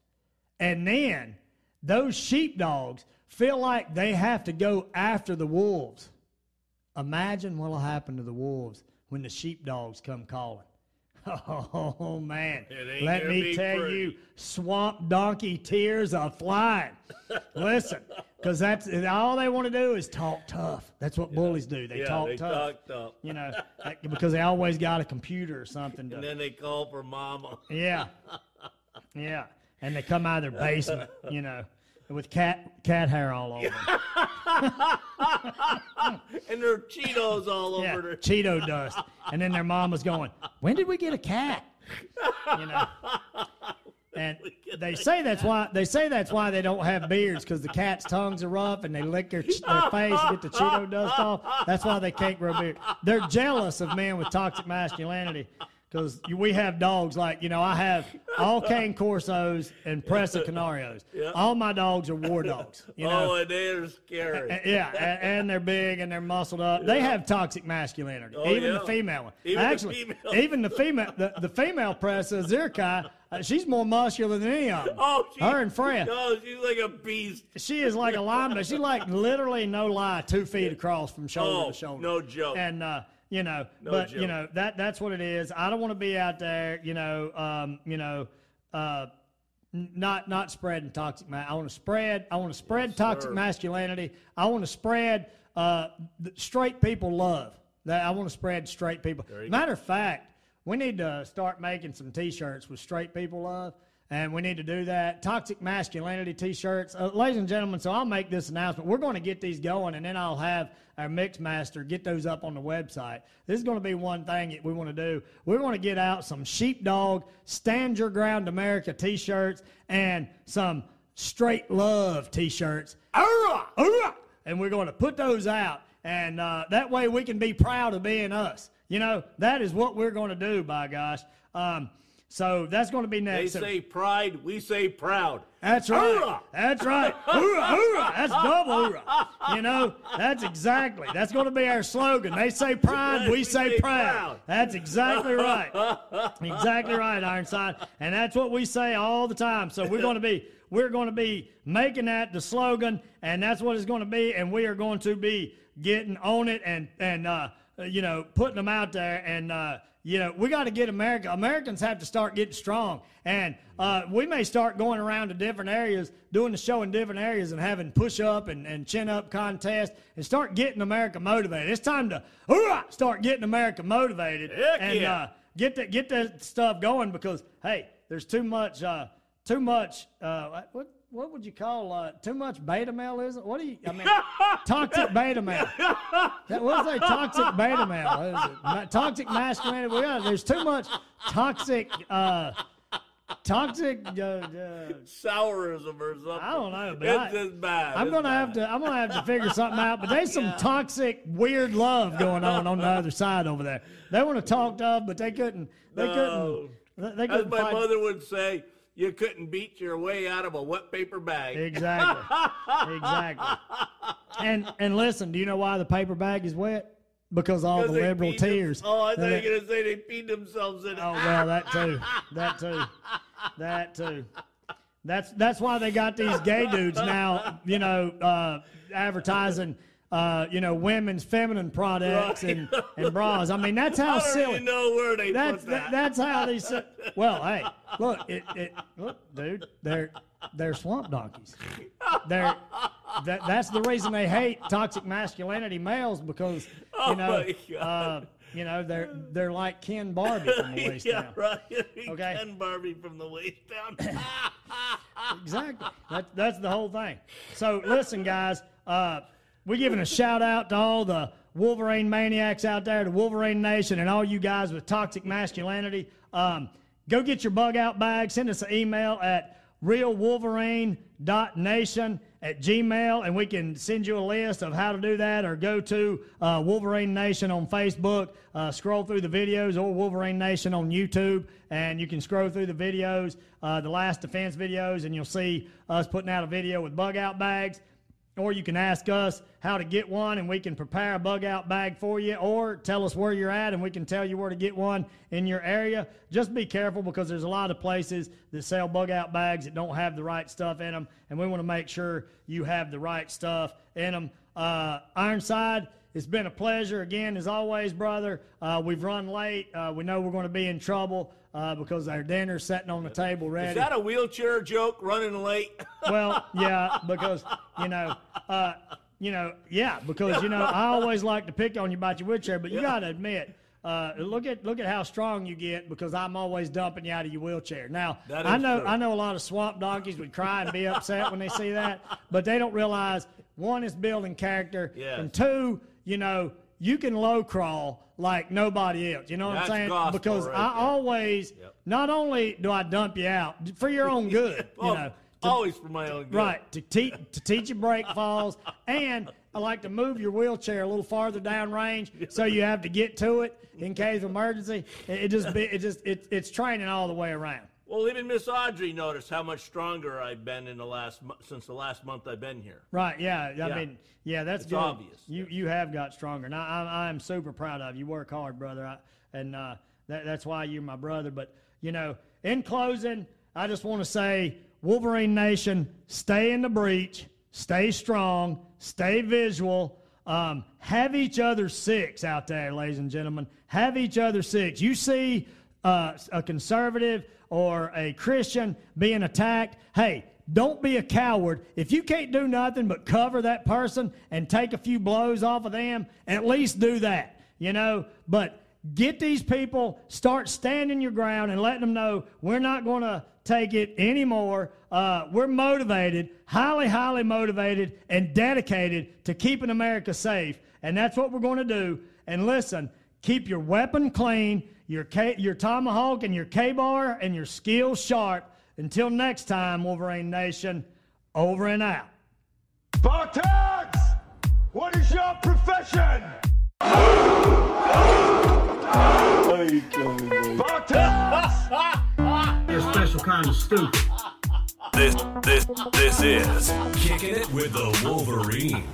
and then those sheepdogs feel like they have to go after the wolves, imagine what'll happen to the wolves when the sheepdogs come calling. Oh man! Let me tell pretty. you, swamp donkey tears are flying. Listen, because that's all they want to do is talk tough. That's what bullies do. They Yeah, talk they tough. talk tough. You know, because they always got a computer or something. To, And then they call for mama. yeah, yeah, and they come out of their basement. You know, with cat cat hair all over. And there are Cheetos all Yeah, over their Cheeto dust. And then their mom was going, When did we get a cat? You know. And they say that's why they say that's why they don't have beards because the cat's tongues are rough and they lick their, their face and get the Cheeto dust off. That's why they can't grow beard. They're jealous of men with toxic masculinity because we have dogs like you know I have all cane corsos and presa canarios. All my dogs are war dogs. You know, oh, and they're scary. yeah, and they're big and they're muscled up. They have toxic masculinity. Oh, even yeah. the female one. Even the Actually, female. even the female, the, the female presa Zirkai, uh, she's more muscular than any of them. Oh, she, her and Freya. Oh, she's like a beast. She is like a linebacker. She's like literally no lie, two feet across from shoulder Oh, to shoulder. no joke. And uh, you know, No but you know that that's what it is. I don't want to be out there, you know, um, you know, uh, not not spreading toxic. Ma- I want to spread. I want to spread toxic sir. masculinity. I want to spread uh, straight people love. That I want to spread straight people. Matter of fact, we need to start making some T-shirts with straight people love. And we need to do that. Toxic masculinity T-shirts, uh, ladies and gentlemen. So I'll make this announcement. We're going to get these going, and then I'll have our mix master get those up on the website. This is going to be one thing that we want to do. We want to get out some sheepdog, stand your ground America T-shirts, and some straight love T-shirts. Hoorah! Hoorah! And we're going to put those out, and uh, that way we can be proud of being us. You know, that is what we're going to do. By gosh. Um, so that's going to be They next. So- say pride, we say proud. That's right. Hoorah! That's right. Hoorah, hoorah. That's double hoorah. You know, that's exactly. That's going to be our slogan. They say pride, we say proud. That's exactly right. Exactly right, Ironside. And that's what we say all the time. So we're going to be we're going to be making that the slogan, and that's what it's going to be. And we are going to be getting on it and and uh, you know putting them out there and. Uh, you know, we got to get America. Americans have to start getting strong, and uh, we may start going around to different areas, doing the show in different areas, and having push up and, and chin up contests, and start getting America motivated. It's time to hoorah, start getting America motivated, Heck and yeah. uh, get that get that stuff going because hey, there's too much, uh, too much. Uh, what what would you call uh, too much beta male? Is it? What do you? I mean, toxic beta male. That was a toxic beta male. Is it? Toxic masculinity. We got, there's too much toxic, uh, toxic. Uh, uh, Sourism or something. I don't know, but it's I- just bad. I'm It's gonna have to. I'm gonna have to figure something out. But there's some toxic, weird love going on on the other side over there. They want to talk tough, but they couldn't. They No. couldn't. They couldn't my fight. mother would say, you couldn't beat your way out of a wet paper bag. Exactly. exactly. And and listen, do you know why the paper bag is wet? Because all the liberal peed them- tears. Oh, I thought you were to say they peed themselves in it. Oh well, that too. That too. That too. That's that's why they got these gay dudes now. You know, uh, advertising. Uh, you know, women's feminine products and, and bras. I mean, that's how I don't silly. know where they That's put that. that, that's how they. Well, hey, look, it, it look, dude, they're they're swamp donkeys. They're that, that's the reason they hate toxic masculinity males because you Oh know my God. uh, you know they're they're like Ken Barbie from the waist yeah, down. right. Okay. Ken Barbie from the waist down. Exactly. That, that's the whole thing. So listen, guys, uh, we're giving a shout out to all the Wolverine maniacs out there, the Wolverine Nation, and all you guys with toxic masculinity. Um, go get your bug out bag. Send us an email at realwolverine.nation at gmail and we can send you a list of how to do that or go to uh, wolverine nation on facebook uh, scroll through the videos or wolverine nation on youtube and you can scroll through the videos uh, the last defense videos and you'll see us putting out a video with bug out bags or you can ask us how to get one and we can prepare a bug out bag for you. Or tell us where you're at and we can tell you where to get one in your area. Just be careful because there's a lot of places that sell bug out bags that don't have the right stuff in them and we want to make sure you have the right stuff in them uh, ironside it's been a pleasure again as always brother. Uh, we've run late. Uh, we know we're going to be in trouble uh, because our dinner's sitting on the table ready Is that a wheelchair joke running late? well, yeah, because you know, uh, you know, yeah, because you know, I always like to pick on you about your wheelchair, but you got to admit. Uh, look at look at how strong you get because I'm always dumping you out of your wheelchair. Now I know true. I know a lot of swamp donkeys would cry and be upset when they see that, but they don't realize one is building character, Yes. and two, you know, you can low crawl like nobody else. You know what That's I'm saying? gospel because right I there. always, not only do I dump you out for your own good, you Oh, know, to- always for my own good. Right to teach to teach you break falls, and I like to move your wheelchair a little farther down range so you have to get to it in case of emergency. It, it just be, it just it, it's training all the way around. Well, even Miss Audrey noticed how much stronger I've been in the last since the last month I've been here. Right? Yeah. I Yeah. mean, yeah, that's It's good. obvious. You you have got stronger, and I, I, I'm super proud of you. You work hard, brother, I, and uh, that, that's why you're my brother. But you know, in closing, I just want to say, Wolverine Nation, stay in the breach, stay strong, stay visual. Um, have each other six out there, ladies and gentlemen. Have each other six. You see uh, a conservative or a Christian being attacked, hey, don't be a coward. If you can't do nothing but cover that person and take a few blows off of them, at least do that, you know. But get these people, start standing your ground and letting them know we're not going to take it anymore. Uh, we're motivated, highly, highly motivated, and dedicated to keeping America safe. And that's what we're going to do. And listen, keep your weapon clean, your, K, your tomahawk and your Ka-Bar, and your skills sharp. Until next time, Wolverine Nation, over and out. Spartans! What is your profession? Spartans! You're a special kind of stupid. This this this is kicking it with the Wolverine.